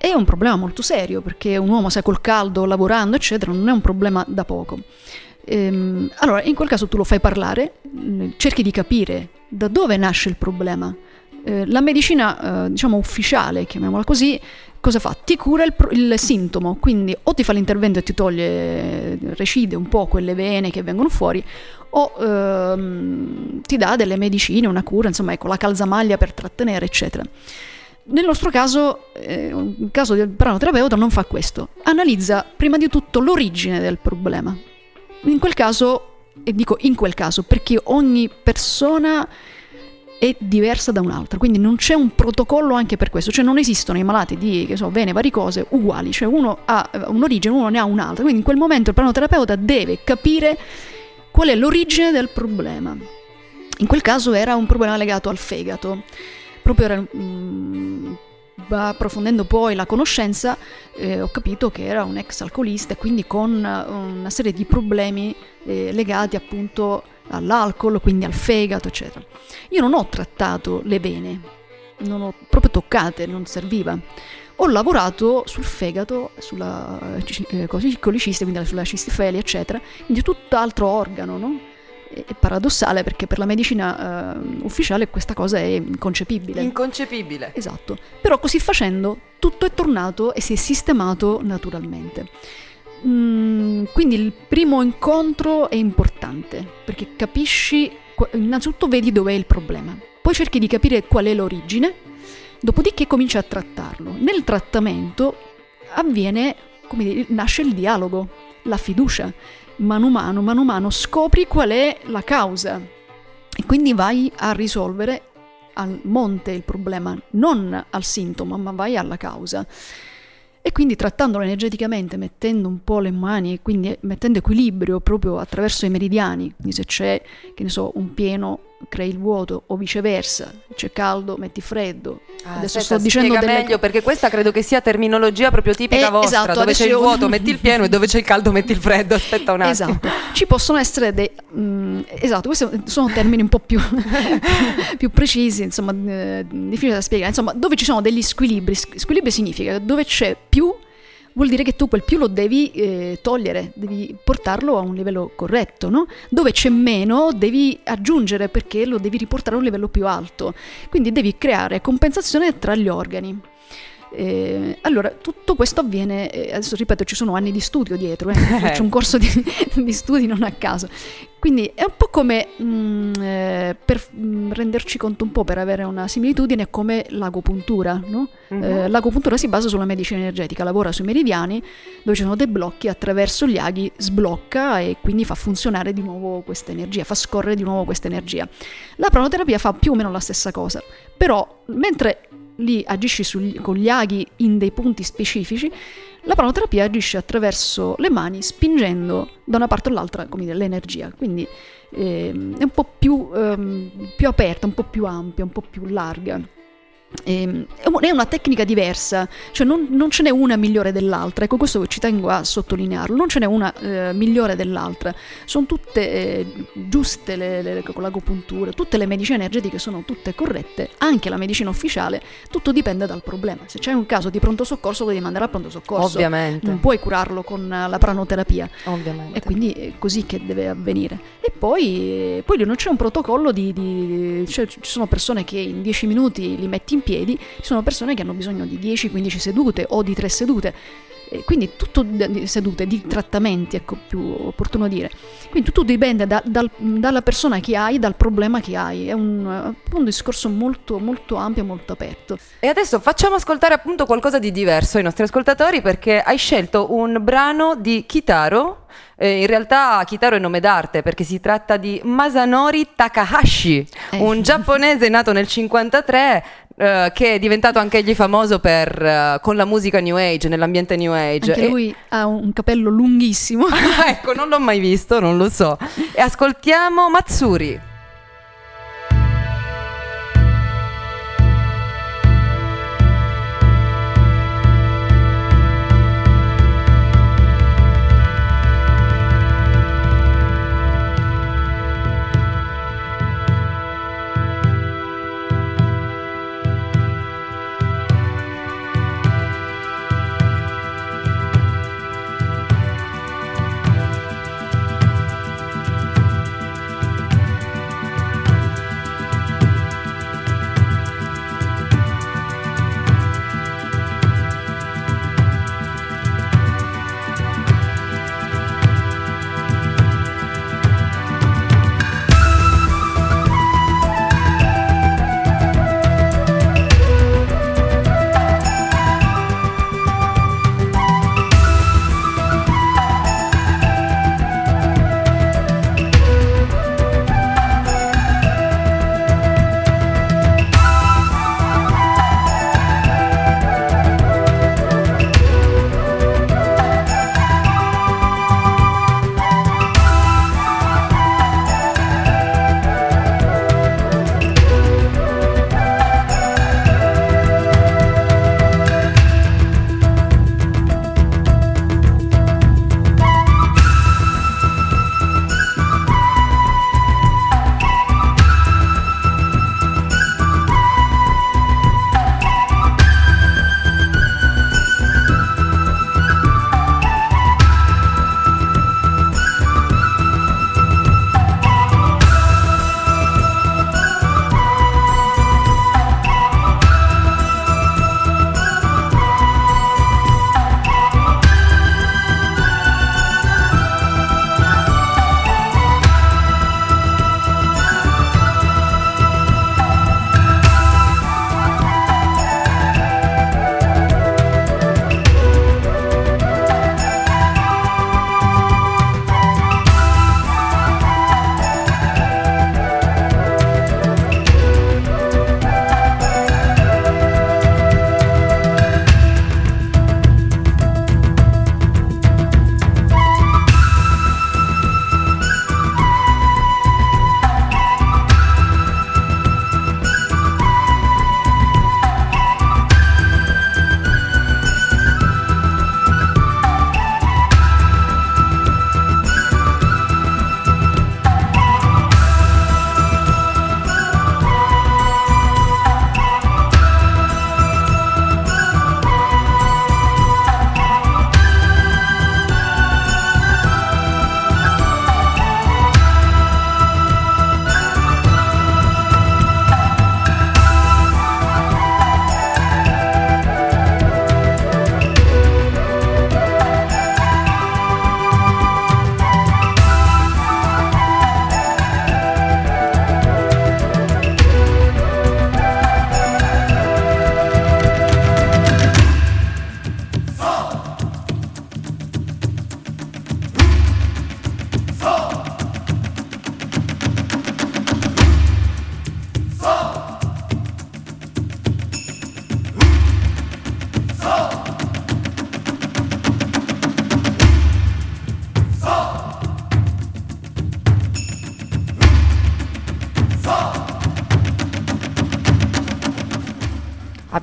è un problema molto serio perché un uomo, sai, col caldo, lavorando, eccetera, non è un problema da poco. Ehm, allora, in quel caso tu lo fai parlare, mh, cerchi di capire da dove nasce il problema. Eh, la medicina, eh, diciamo, ufficiale, chiamiamola così, cosa fa? Ti cura il, pro- il sintomo, quindi o ti fa l'intervento e ti toglie, recide un po' quelle vene che vengono fuori, o ehm, ti dà delle medicine, una cura, insomma, ecco, la calzamaglia per trattenere, eccetera. Nel nostro caso, eh, il caso del pranoterapeuta non fa questo, analizza prima di tutto l'origine del problema. In quel caso, e dico in quel caso, perché ogni persona è diversa da un'altra, quindi non c'è un protocollo anche per questo, cioè non esistono i malati di che so, vene, varicose uguali, cioè uno ha un'origine, uno ne ha un'altra, quindi in quel momento il pranoterapeuta deve capire qual è l'origine del problema. In quel caso era un problema legato al fegato proprio era, mm, approfondendo poi la conoscenza, eh, ho capito che era un ex alcolista e quindi con eh, una serie di problemi eh, legati appunto all'alcol, quindi al fegato, eccetera. Io non ho trattato le vene, non ho proprio toccate, non serviva. Ho lavorato sul fegato, sulla eh, coliciste, quindi sulla cistifelia, eccetera, quindi tutt'altro organo, no? È paradossale perché per la medicina eh, ufficiale questa cosa è inconcepibile. Inconcepibile. Esatto. Però così facendo tutto è tornato e si è sistemato naturalmente. Mm, quindi il primo incontro è importante perché capisci, innanzitutto vedi dov'è il problema, poi cerchi di capire qual è l'origine, dopodiché cominci a trattarlo. Nel trattamento avviene, come dire, nasce il dialogo, la fiducia mano a mano, mano a mano scopri qual è la causa e quindi vai a risolvere al monte il problema, non al sintomo, ma vai alla causa. E quindi trattandolo energeticamente, mettendo un po' le mani, quindi mettendo equilibrio proprio attraverso i meridiani, quindi se c'è, che ne so, un pieno crei il vuoto o viceversa, c'è caldo, metti freddo. Ah, Adesso aspetta, sto dicendo delle meglio perché questa credo che sia terminologia proprio tipica Eh, vostra, esatto, dove c'è adesso il io- vuoto metti il pieno e dove c'è il caldo metti il freddo. Aspetta un attimo. Esatto, ci possono essere dei... mm, esatto, questi sono termini un po' più, più precisi, insomma, eh, difficili da spiegare. Insomma, dove ci sono degli squilibri, squ- squilibrio significa dove c'è più, vuol dire che tu quel più lo devi eh, togliere, devi portarlo a un livello corretto, no? Dove c'è meno devi aggiungere perché lo devi riportare a un livello più alto. Quindi devi creare compensazione tra gli organi. Eh, allora, tutto questo avviene, eh, adesso ripeto, ci sono anni di studio dietro, eh, faccio un corso di, di studi non a caso. Quindi è un po' come, mm, eh, per mm, renderci conto un po', per avere una similitudine, come l'agopuntura. No? Mhm. Eh, l'agopuntura si basa sulla medicina energetica, lavora sui meridiani dove ci sono dei blocchi, attraverso gli aghi sblocca e quindi fa funzionare di nuovo questa energia, fa scorrere di nuovo questa energia. La pranoterapia fa più o meno la stessa cosa, però mentre lì agisci sugli- con gli aghi in dei punti specifici, la pranoterapia agisce attraverso le mani spingendo da una parte all'altra come dire, l'energia, quindi ehm, è un po' più, ehm, più aperta, un po' più ampia, un po' più larga. Ehm, è un- è una tecnica diversa, cioè non, non ce n'è una migliore dell'altra, ecco questo ci tengo a sottolinearlo, non ce n'è una eh, migliore dell'altra, sono tutte eh, giuste le, le- con l'agopuntura, tutte le medicine energetiche sono tutte corrette, anche la medicina ufficiale, tutto dipende dal problema, se c'è un caso di pronto soccorso lo devi mandare al pronto soccorso, Ovviamente. non puoi curarlo con eh, la pranoterapia. Ovviamente. E quindi è così che deve avvenire. E poi, poi non c'è un protocollo di... di- cioè, ci sono persone che in 10 minuti li metti in piedi, ci sono persone che hanno bisogno di 10-15 sedute o di 3 sedute. E quindi tutto di sedute, di trattamenti, ecco più opportuno dire. Quindi tutto dipende da- dal- dalla persona che hai, dal problema che hai. È un, un discorso molto, molto ampio, molto aperto. E adesso facciamo ascoltare appunto qualcosa di diverso ai nostri ascoltatori perché hai scelto un brano di Kitaro. Eh, in realtà Kitaro è nome d'arte perché si tratta di Masanori Takahashi, Eh. un giapponese nato nel 53 eh, che è diventato anche egli famoso per, eh, con la musica New Age, nell'ambiente New Age. Anche E- lui ha un capello lunghissimo. Ah, ecco, non l'ho mai visto, non lo so. E ascoltiamo. Matsuri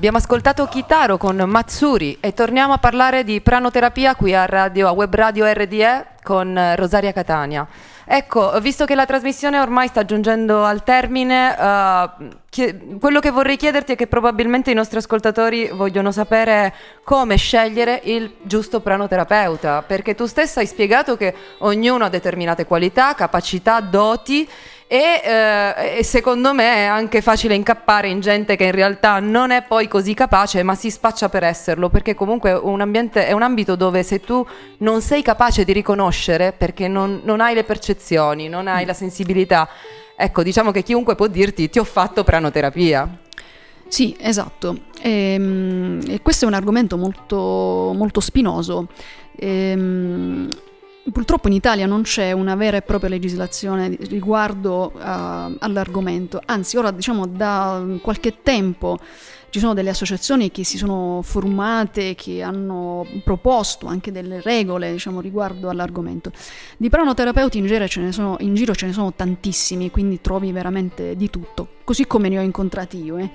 Abbiamo ascoltato Kitaro con Matsuri e torniamo a parlare di pranoterapia qui a, radio, a Web Radio RDE con eh, Rosaria Catania. Ecco, visto che la trasmissione ormai sta giungendo al termine, eh, chie- quello che vorrei chiederti è che probabilmente i nostri ascoltatori vogliono sapere come scegliere il giusto pranoterapeuta, perché tu stessa hai spiegato che ognuno ha determinate qualità, capacità, doti e, eh, e secondo me è anche facile incappare in gente che in realtà non è poi così capace, ma si spaccia per esserlo, perché comunque un ambiente è un ambito dove se tu non sei capace di riconoscere, perché non, non hai le percezioni, non hai la sensibilità, ecco, diciamo che chiunque può dirti ti ho fatto pranoterapia. Sì, esatto. Ehm, E, questo è un argomento molto, molto spinoso. Ehm, purtroppo in Italia non c'è una vera e propria legislazione riguardo a- all'argomento, anzi ora diciamo da qualche tempo ci sono delle associazioni che si sono formate, che hanno proposto anche delle regole diciamo, riguardo all'argomento. Di pranoterapeuti in in giro ce ne sono tantissimi, quindi trovi veramente di tutto, così come ne ho incontrati io. eh.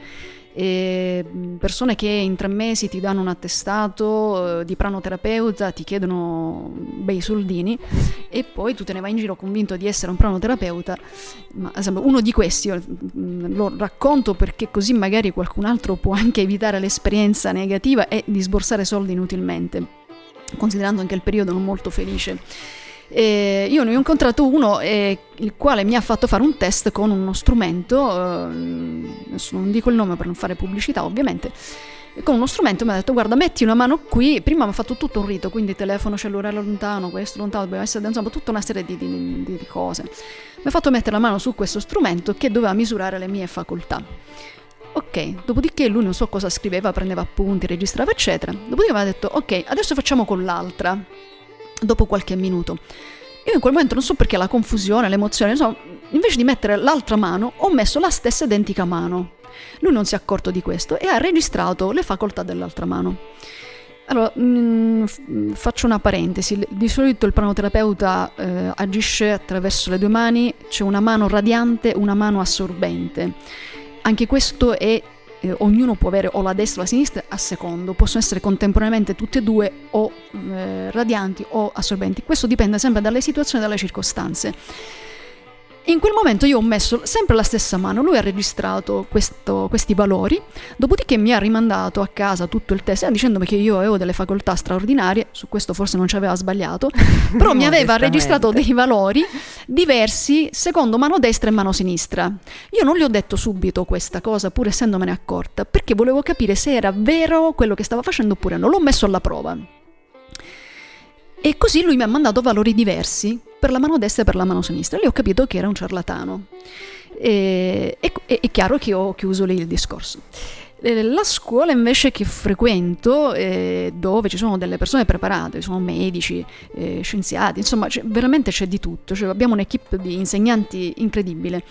Mh, persone che in tre mesi ti danno un attestato eh, di pranoterapeuta, ti chiedono bei soldini e poi tu te ne vai in giro convinto di essere un pranoterapeuta. Ma esempio, uno di questi io, mh, lo racconto perché così magari qualcun altro può anche evitare l'esperienza negativa e di sborsare soldi inutilmente, considerando anche il periodo non molto felice. E io ne ho incontrato uno eh, il quale mi ha fatto fare un test con uno strumento, eh, non dico il nome per non fare pubblicità ovviamente, con uno strumento mi ha detto guarda metti una mano qui, prima mi ha fatto tutto un rito, quindi telefono cellulare lontano, questo lontano, doveva essere insomma tutta una serie di- di- di cose. Mi ha fatto mettere la mano su questo strumento che doveva misurare le mie facoltà. Ok, dopodiché lui non so cosa scriveva, prendeva appunti, registrava eccetera. Dopodiché mi ha detto ok, adesso facciamo con l'altra dopo qualche minuto. Io in quel momento non so perché la confusione, l'emozione, insomma, invece di mettere l'altra mano, ho messo la stessa identica mano. Lui non si è accorto di questo e ha registrato le facoltà dell'altra mano. Allora, mm, f- faccio una parentesi. Di solito il pranoterapeuta eh, agisce attraverso le due mani, c'è una mano radiante, una mano assorbente. Anche questo è eh, ognuno può avere o la destra o la sinistra a secondo, possono essere contemporaneamente tutte e due o eh, radianti o assorbenti. Questo dipende sempre dalle situazioni e dalle circostanze. In quel momento io ho messo sempre la stessa mano, lui ha registrato questo- questi valori, dopodiché mi ha rimandato a casa tutto il test dicendomi che io avevo delle facoltà straordinarie, su questo forse non ci aveva sbagliato, però mi aveva registrato dei valori diversi secondo mano destra e mano sinistra. Io non gli ho detto subito questa cosa, pur essendomene accorta, perché volevo capire se era vero quello che stava facendo oppure no. L'ho messo alla prova. E così lui mi ha mandato valori diversi per la mano destra e per la mano sinistra. Lì ho capito che era un ciarlatano. E, e- e- è chiaro che ho chiuso lì il discorso. La scuola invece che frequento, eh, dove ci sono delle persone preparate, ci sono medici, eh, scienziati, insomma c'è- veramente c'è di tutto, Cioè, abbiamo un'equipe di insegnanti incredibile.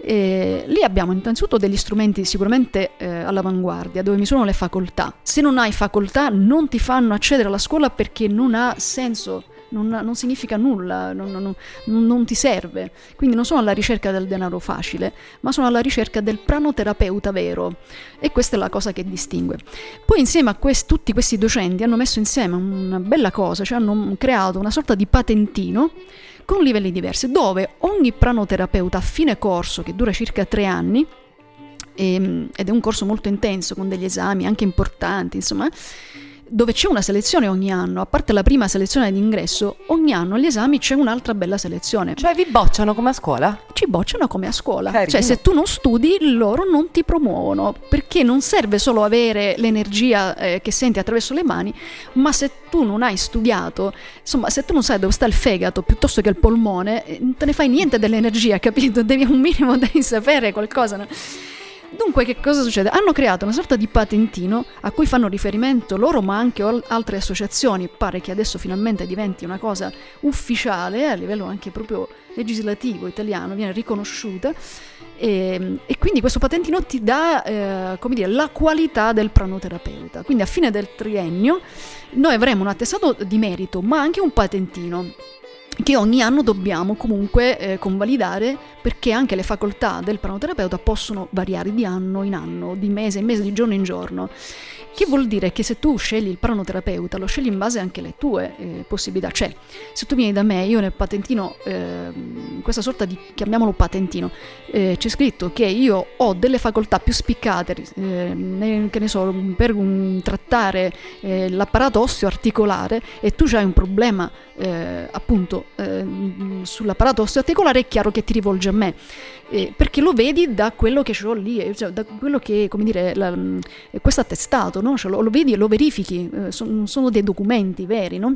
Eh, lì abbiamo innanzitutto degli strumenti sicuramente eh, all'avanguardia, dove misurano le facoltà. Se non hai facoltà non ti fanno accedere alla scuola perché non ha senso, non, non significa nulla, non, non- non- ti serve. Quindi non sono alla ricerca del denaro facile, ma sono alla ricerca del pranoterapeuta vero. E questa è la cosa che distingue. Poi insieme a quest- tutti questi docenti hanno messo insieme una bella cosa, cioè hanno creato una sorta di patentino con livelli diversi, dove ogni pranoterapeuta a fine corso, che dura circa tre anni, ehm, ed è un corso molto intenso, con degli esami anche importanti, insomma, dove c'è una selezione ogni anno, a parte la prima selezione d'ingresso, ogni anno agli esami c'è un'altra bella selezione. Cioè vi bocciano come a scuola? Ci bocciano come a scuola. Carino. Cioè, se tu non studi, loro non ti promuovono. Perché non serve solo avere l'energia eh, che senti attraverso le mani, ma se tu non hai studiato, insomma, se tu non sai dove sta il fegato piuttosto che il polmone, eh, non te ne fai niente dell'energia, capito? Devi un minimo devi sapere qualcosa. no? Dunque, che cosa succede? Hanno creato una sorta di patentino a cui fanno riferimento loro, ma anche altre associazioni. Pare che adesso finalmente diventi una cosa ufficiale a livello anche proprio legislativo italiano, viene riconosciuta. E, e quindi questo patentino ti dà eh, come dire, la qualità del pranoterapeuta. Quindi a fine del triennio noi avremo un attestato di merito, ma anche un patentino. Che ogni anno dobbiamo comunque eh, convalidare perché anche le facoltà del pranoterapeuta possono variare di anno in anno, di mese in mese, di giorno in giorno. Che vuol dire che se tu scegli il pranoterapeuta, lo scegli in base anche alle tue eh, possibilità. Cioè, se tu vieni da me, io nel patentino, eh, questa sorta di, chiamiamolo patentino, eh, c'è scritto che io ho delle facoltà più spiccate, eh, ne- che ne so, per um, trattare eh, l'apparato osteoarticolare e tu hai un problema eh, appunto eh, sull'apparato osteoarticolare, è chiaro che ti rivolgi a me. Eh, perché lo vedi da quello che ho lì, eh, cioè da quello che, come dire, mm, questo attestato, no? Cioè, lo, lo vedi e lo verifichi, eh, son- sono dei documenti veri, no?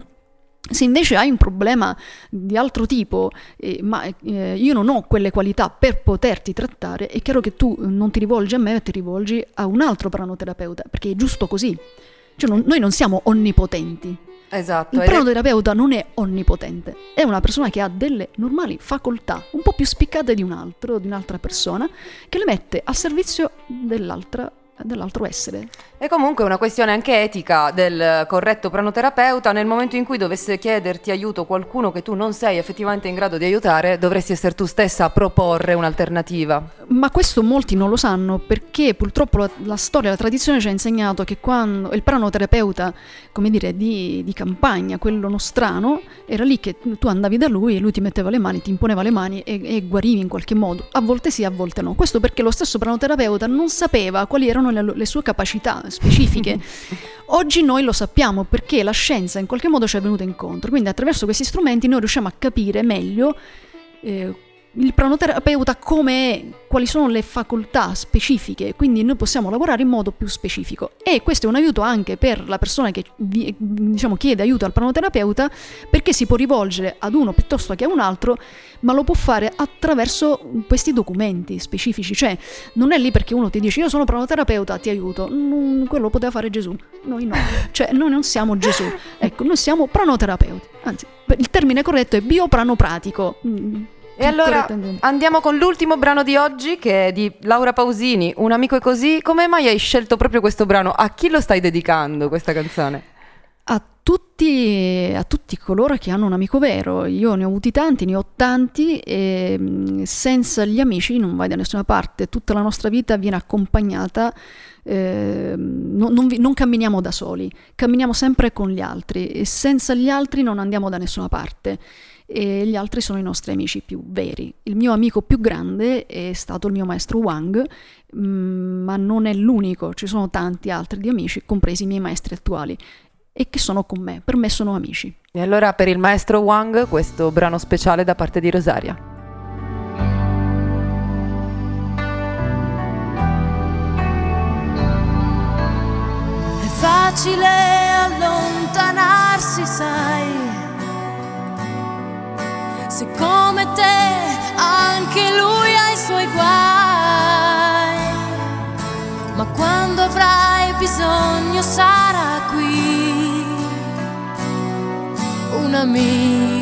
Se invece hai un problema di altro tipo, eh, ma eh, io non ho quelle qualità per poterti trattare, è chiaro che tu eh, non ti rivolgi a me, ma ti rivolgi a un altro pranoterapeuta, perché è giusto così. Cioè, non- noi non siamo onnipotenti. Esatto. Il pranoterapeuta non è onnipotente, è una persona che ha delle normali facoltà, un po' più spiccate di un altro, di un'altra persona, che le mette a servizio dell'altra- dell'altro essere. È comunque una questione anche etica del corretto pranoterapeuta. Nel momento in cui dovesse chiederti aiuto qualcuno che tu non sei effettivamente in grado di aiutare, dovresti essere tu stessa a proporre un'alternativa. Ma questo molti non lo sanno perché purtroppo la, la storia, la tradizione ci ha insegnato che quando il pranoterapeuta, come dire, di, di campagna, quello nostrano, era lì che tu andavi da lui e lui ti metteva le mani, ti imponeva le mani e, e guarivi in qualche modo. A volte sì, a volte no. Questo perché lo stesso pranoterapeuta non sapeva quali erano le, le sue capacità specifiche. Oggi noi lo sappiamo perché la scienza in qualche modo ci è venuta incontro, quindi attraverso questi strumenti noi riusciamo a capire meglio eh, il pranoterapeuta come quali sono le facoltà specifiche, quindi noi possiamo lavorare in modo più specifico. E questo è un aiuto anche per la persona che diciamo, chiede aiuto al pranoterapeuta, perché si può rivolgere ad uno piuttosto che a un altro, ma lo può fare attraverso questi documenti specifici. Cioè, non è lì perché uno ti dice io sono pranoterapeuta, ti aiuto. Mm, quello lo poteva fare Gesù. Noi no. Cioè, noi non siamo Gesù. Ecco, noi siamo pranoterapeuti. Anzi, il termine corretto è biopranopratico. Mm, E allora andiamo con l'ultimo brano di oggi che è di Laura Pausini, Un amico è così. Come mai hai scelto proprio questo brano? A chi lo stai dedicando questa canzone? a tutti, a tutti coloro che hanno un amico vero. Io ne ho avuti tanti, ne ho tanti e mh, senza gli amici non vai da nessuna parte. Tutta la nostra vita viene accompagnata, eh, non, non vi- non camminiamo da soli, camminiamo sempre con gli altri e senza gli altri non andiamo da nessuna parte. E gli altri sono i nostri amici più veri. Il mio amico più grande è stato il mio maestro Wang, mm, ma non è l'unico, ci sono tanti altri di amici, compresi i miei maestri attuali e che sono con me, per me sono amici. E allora per il maestro Wang questo brano speciale da parte di Rosaria. È facile allontanarsi, sai. Se come te anche lui ha i suoi guai. Ma quando avrai bisogno sarà qui. Un amico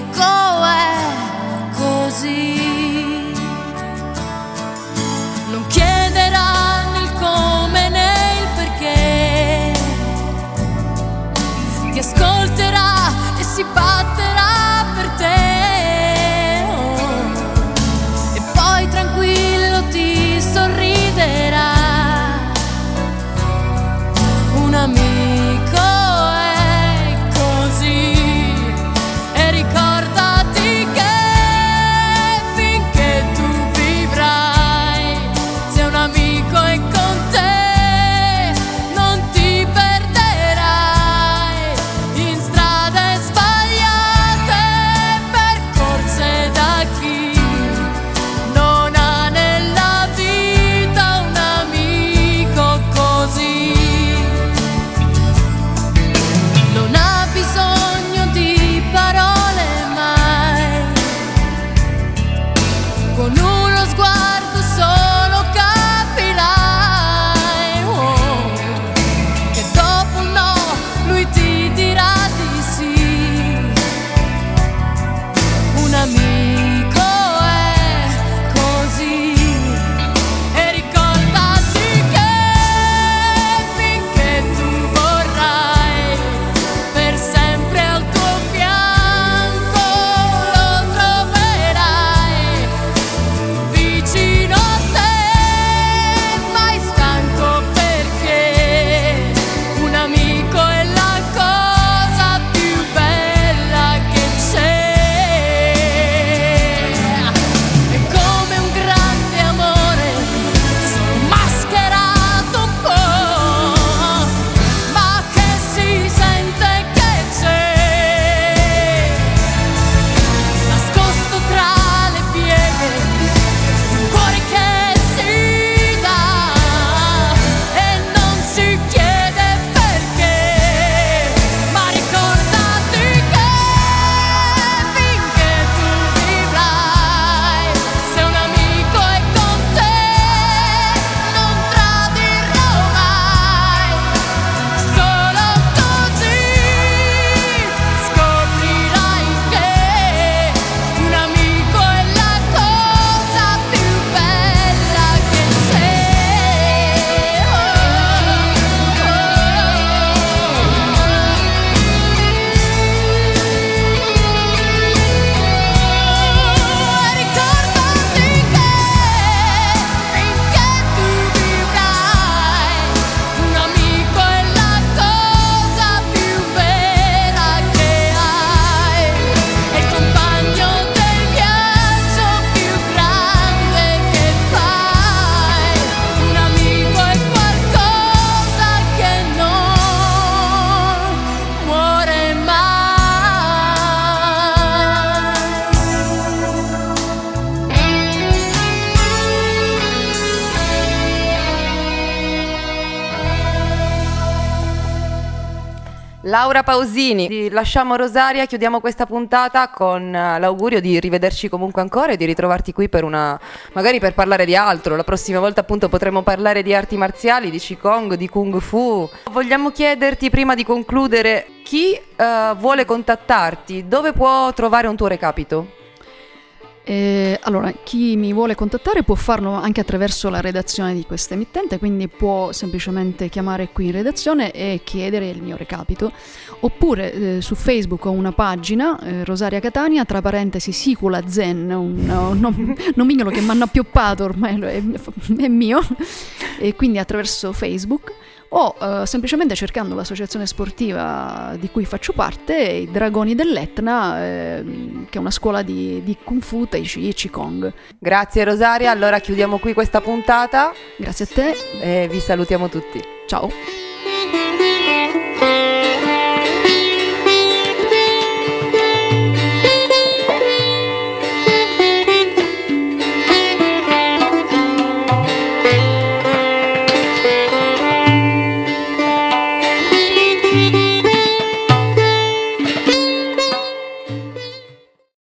Pausini, lasciamo Rosaria, chiudiamo questa puntata con eh, l'augurio di rivederci comunque ancora e di ritrovarti qui per una magari per parlare di altro. La prossima volta appunto potremo parlare di arti marziali, di Qigong, di Kung Fu. Vogliamo chiederti prima di concludere chi eh, vuole contattarti, dove può trovare un tuo recapito? Eh, allora, chi mi vuole contattare può farlo anche attraverso la redazione di questa emittente, quindi può semplicemente chiamare qui in redazione e chiedere il mio recapito. Oppure eh, su Facebook ho una pagina, eh, Rosaria Catania, tra parentesi Sicula Zen, un, un nom- nomignolo che mi hanno appioppato ormai, è, è mio, e quindi attraverso Facebook o eh, semplicemente cercando l'associazione sportiva di cui faccio parte, i Dragoni dell'Etna, eh, che è una scuola di, di Kung Fu, Tai Chi e Qigong. Grazie Rosaria, allora chiudiamo qui questa puntata. Grazie a te. E vi salutiamo tutti. Ciao.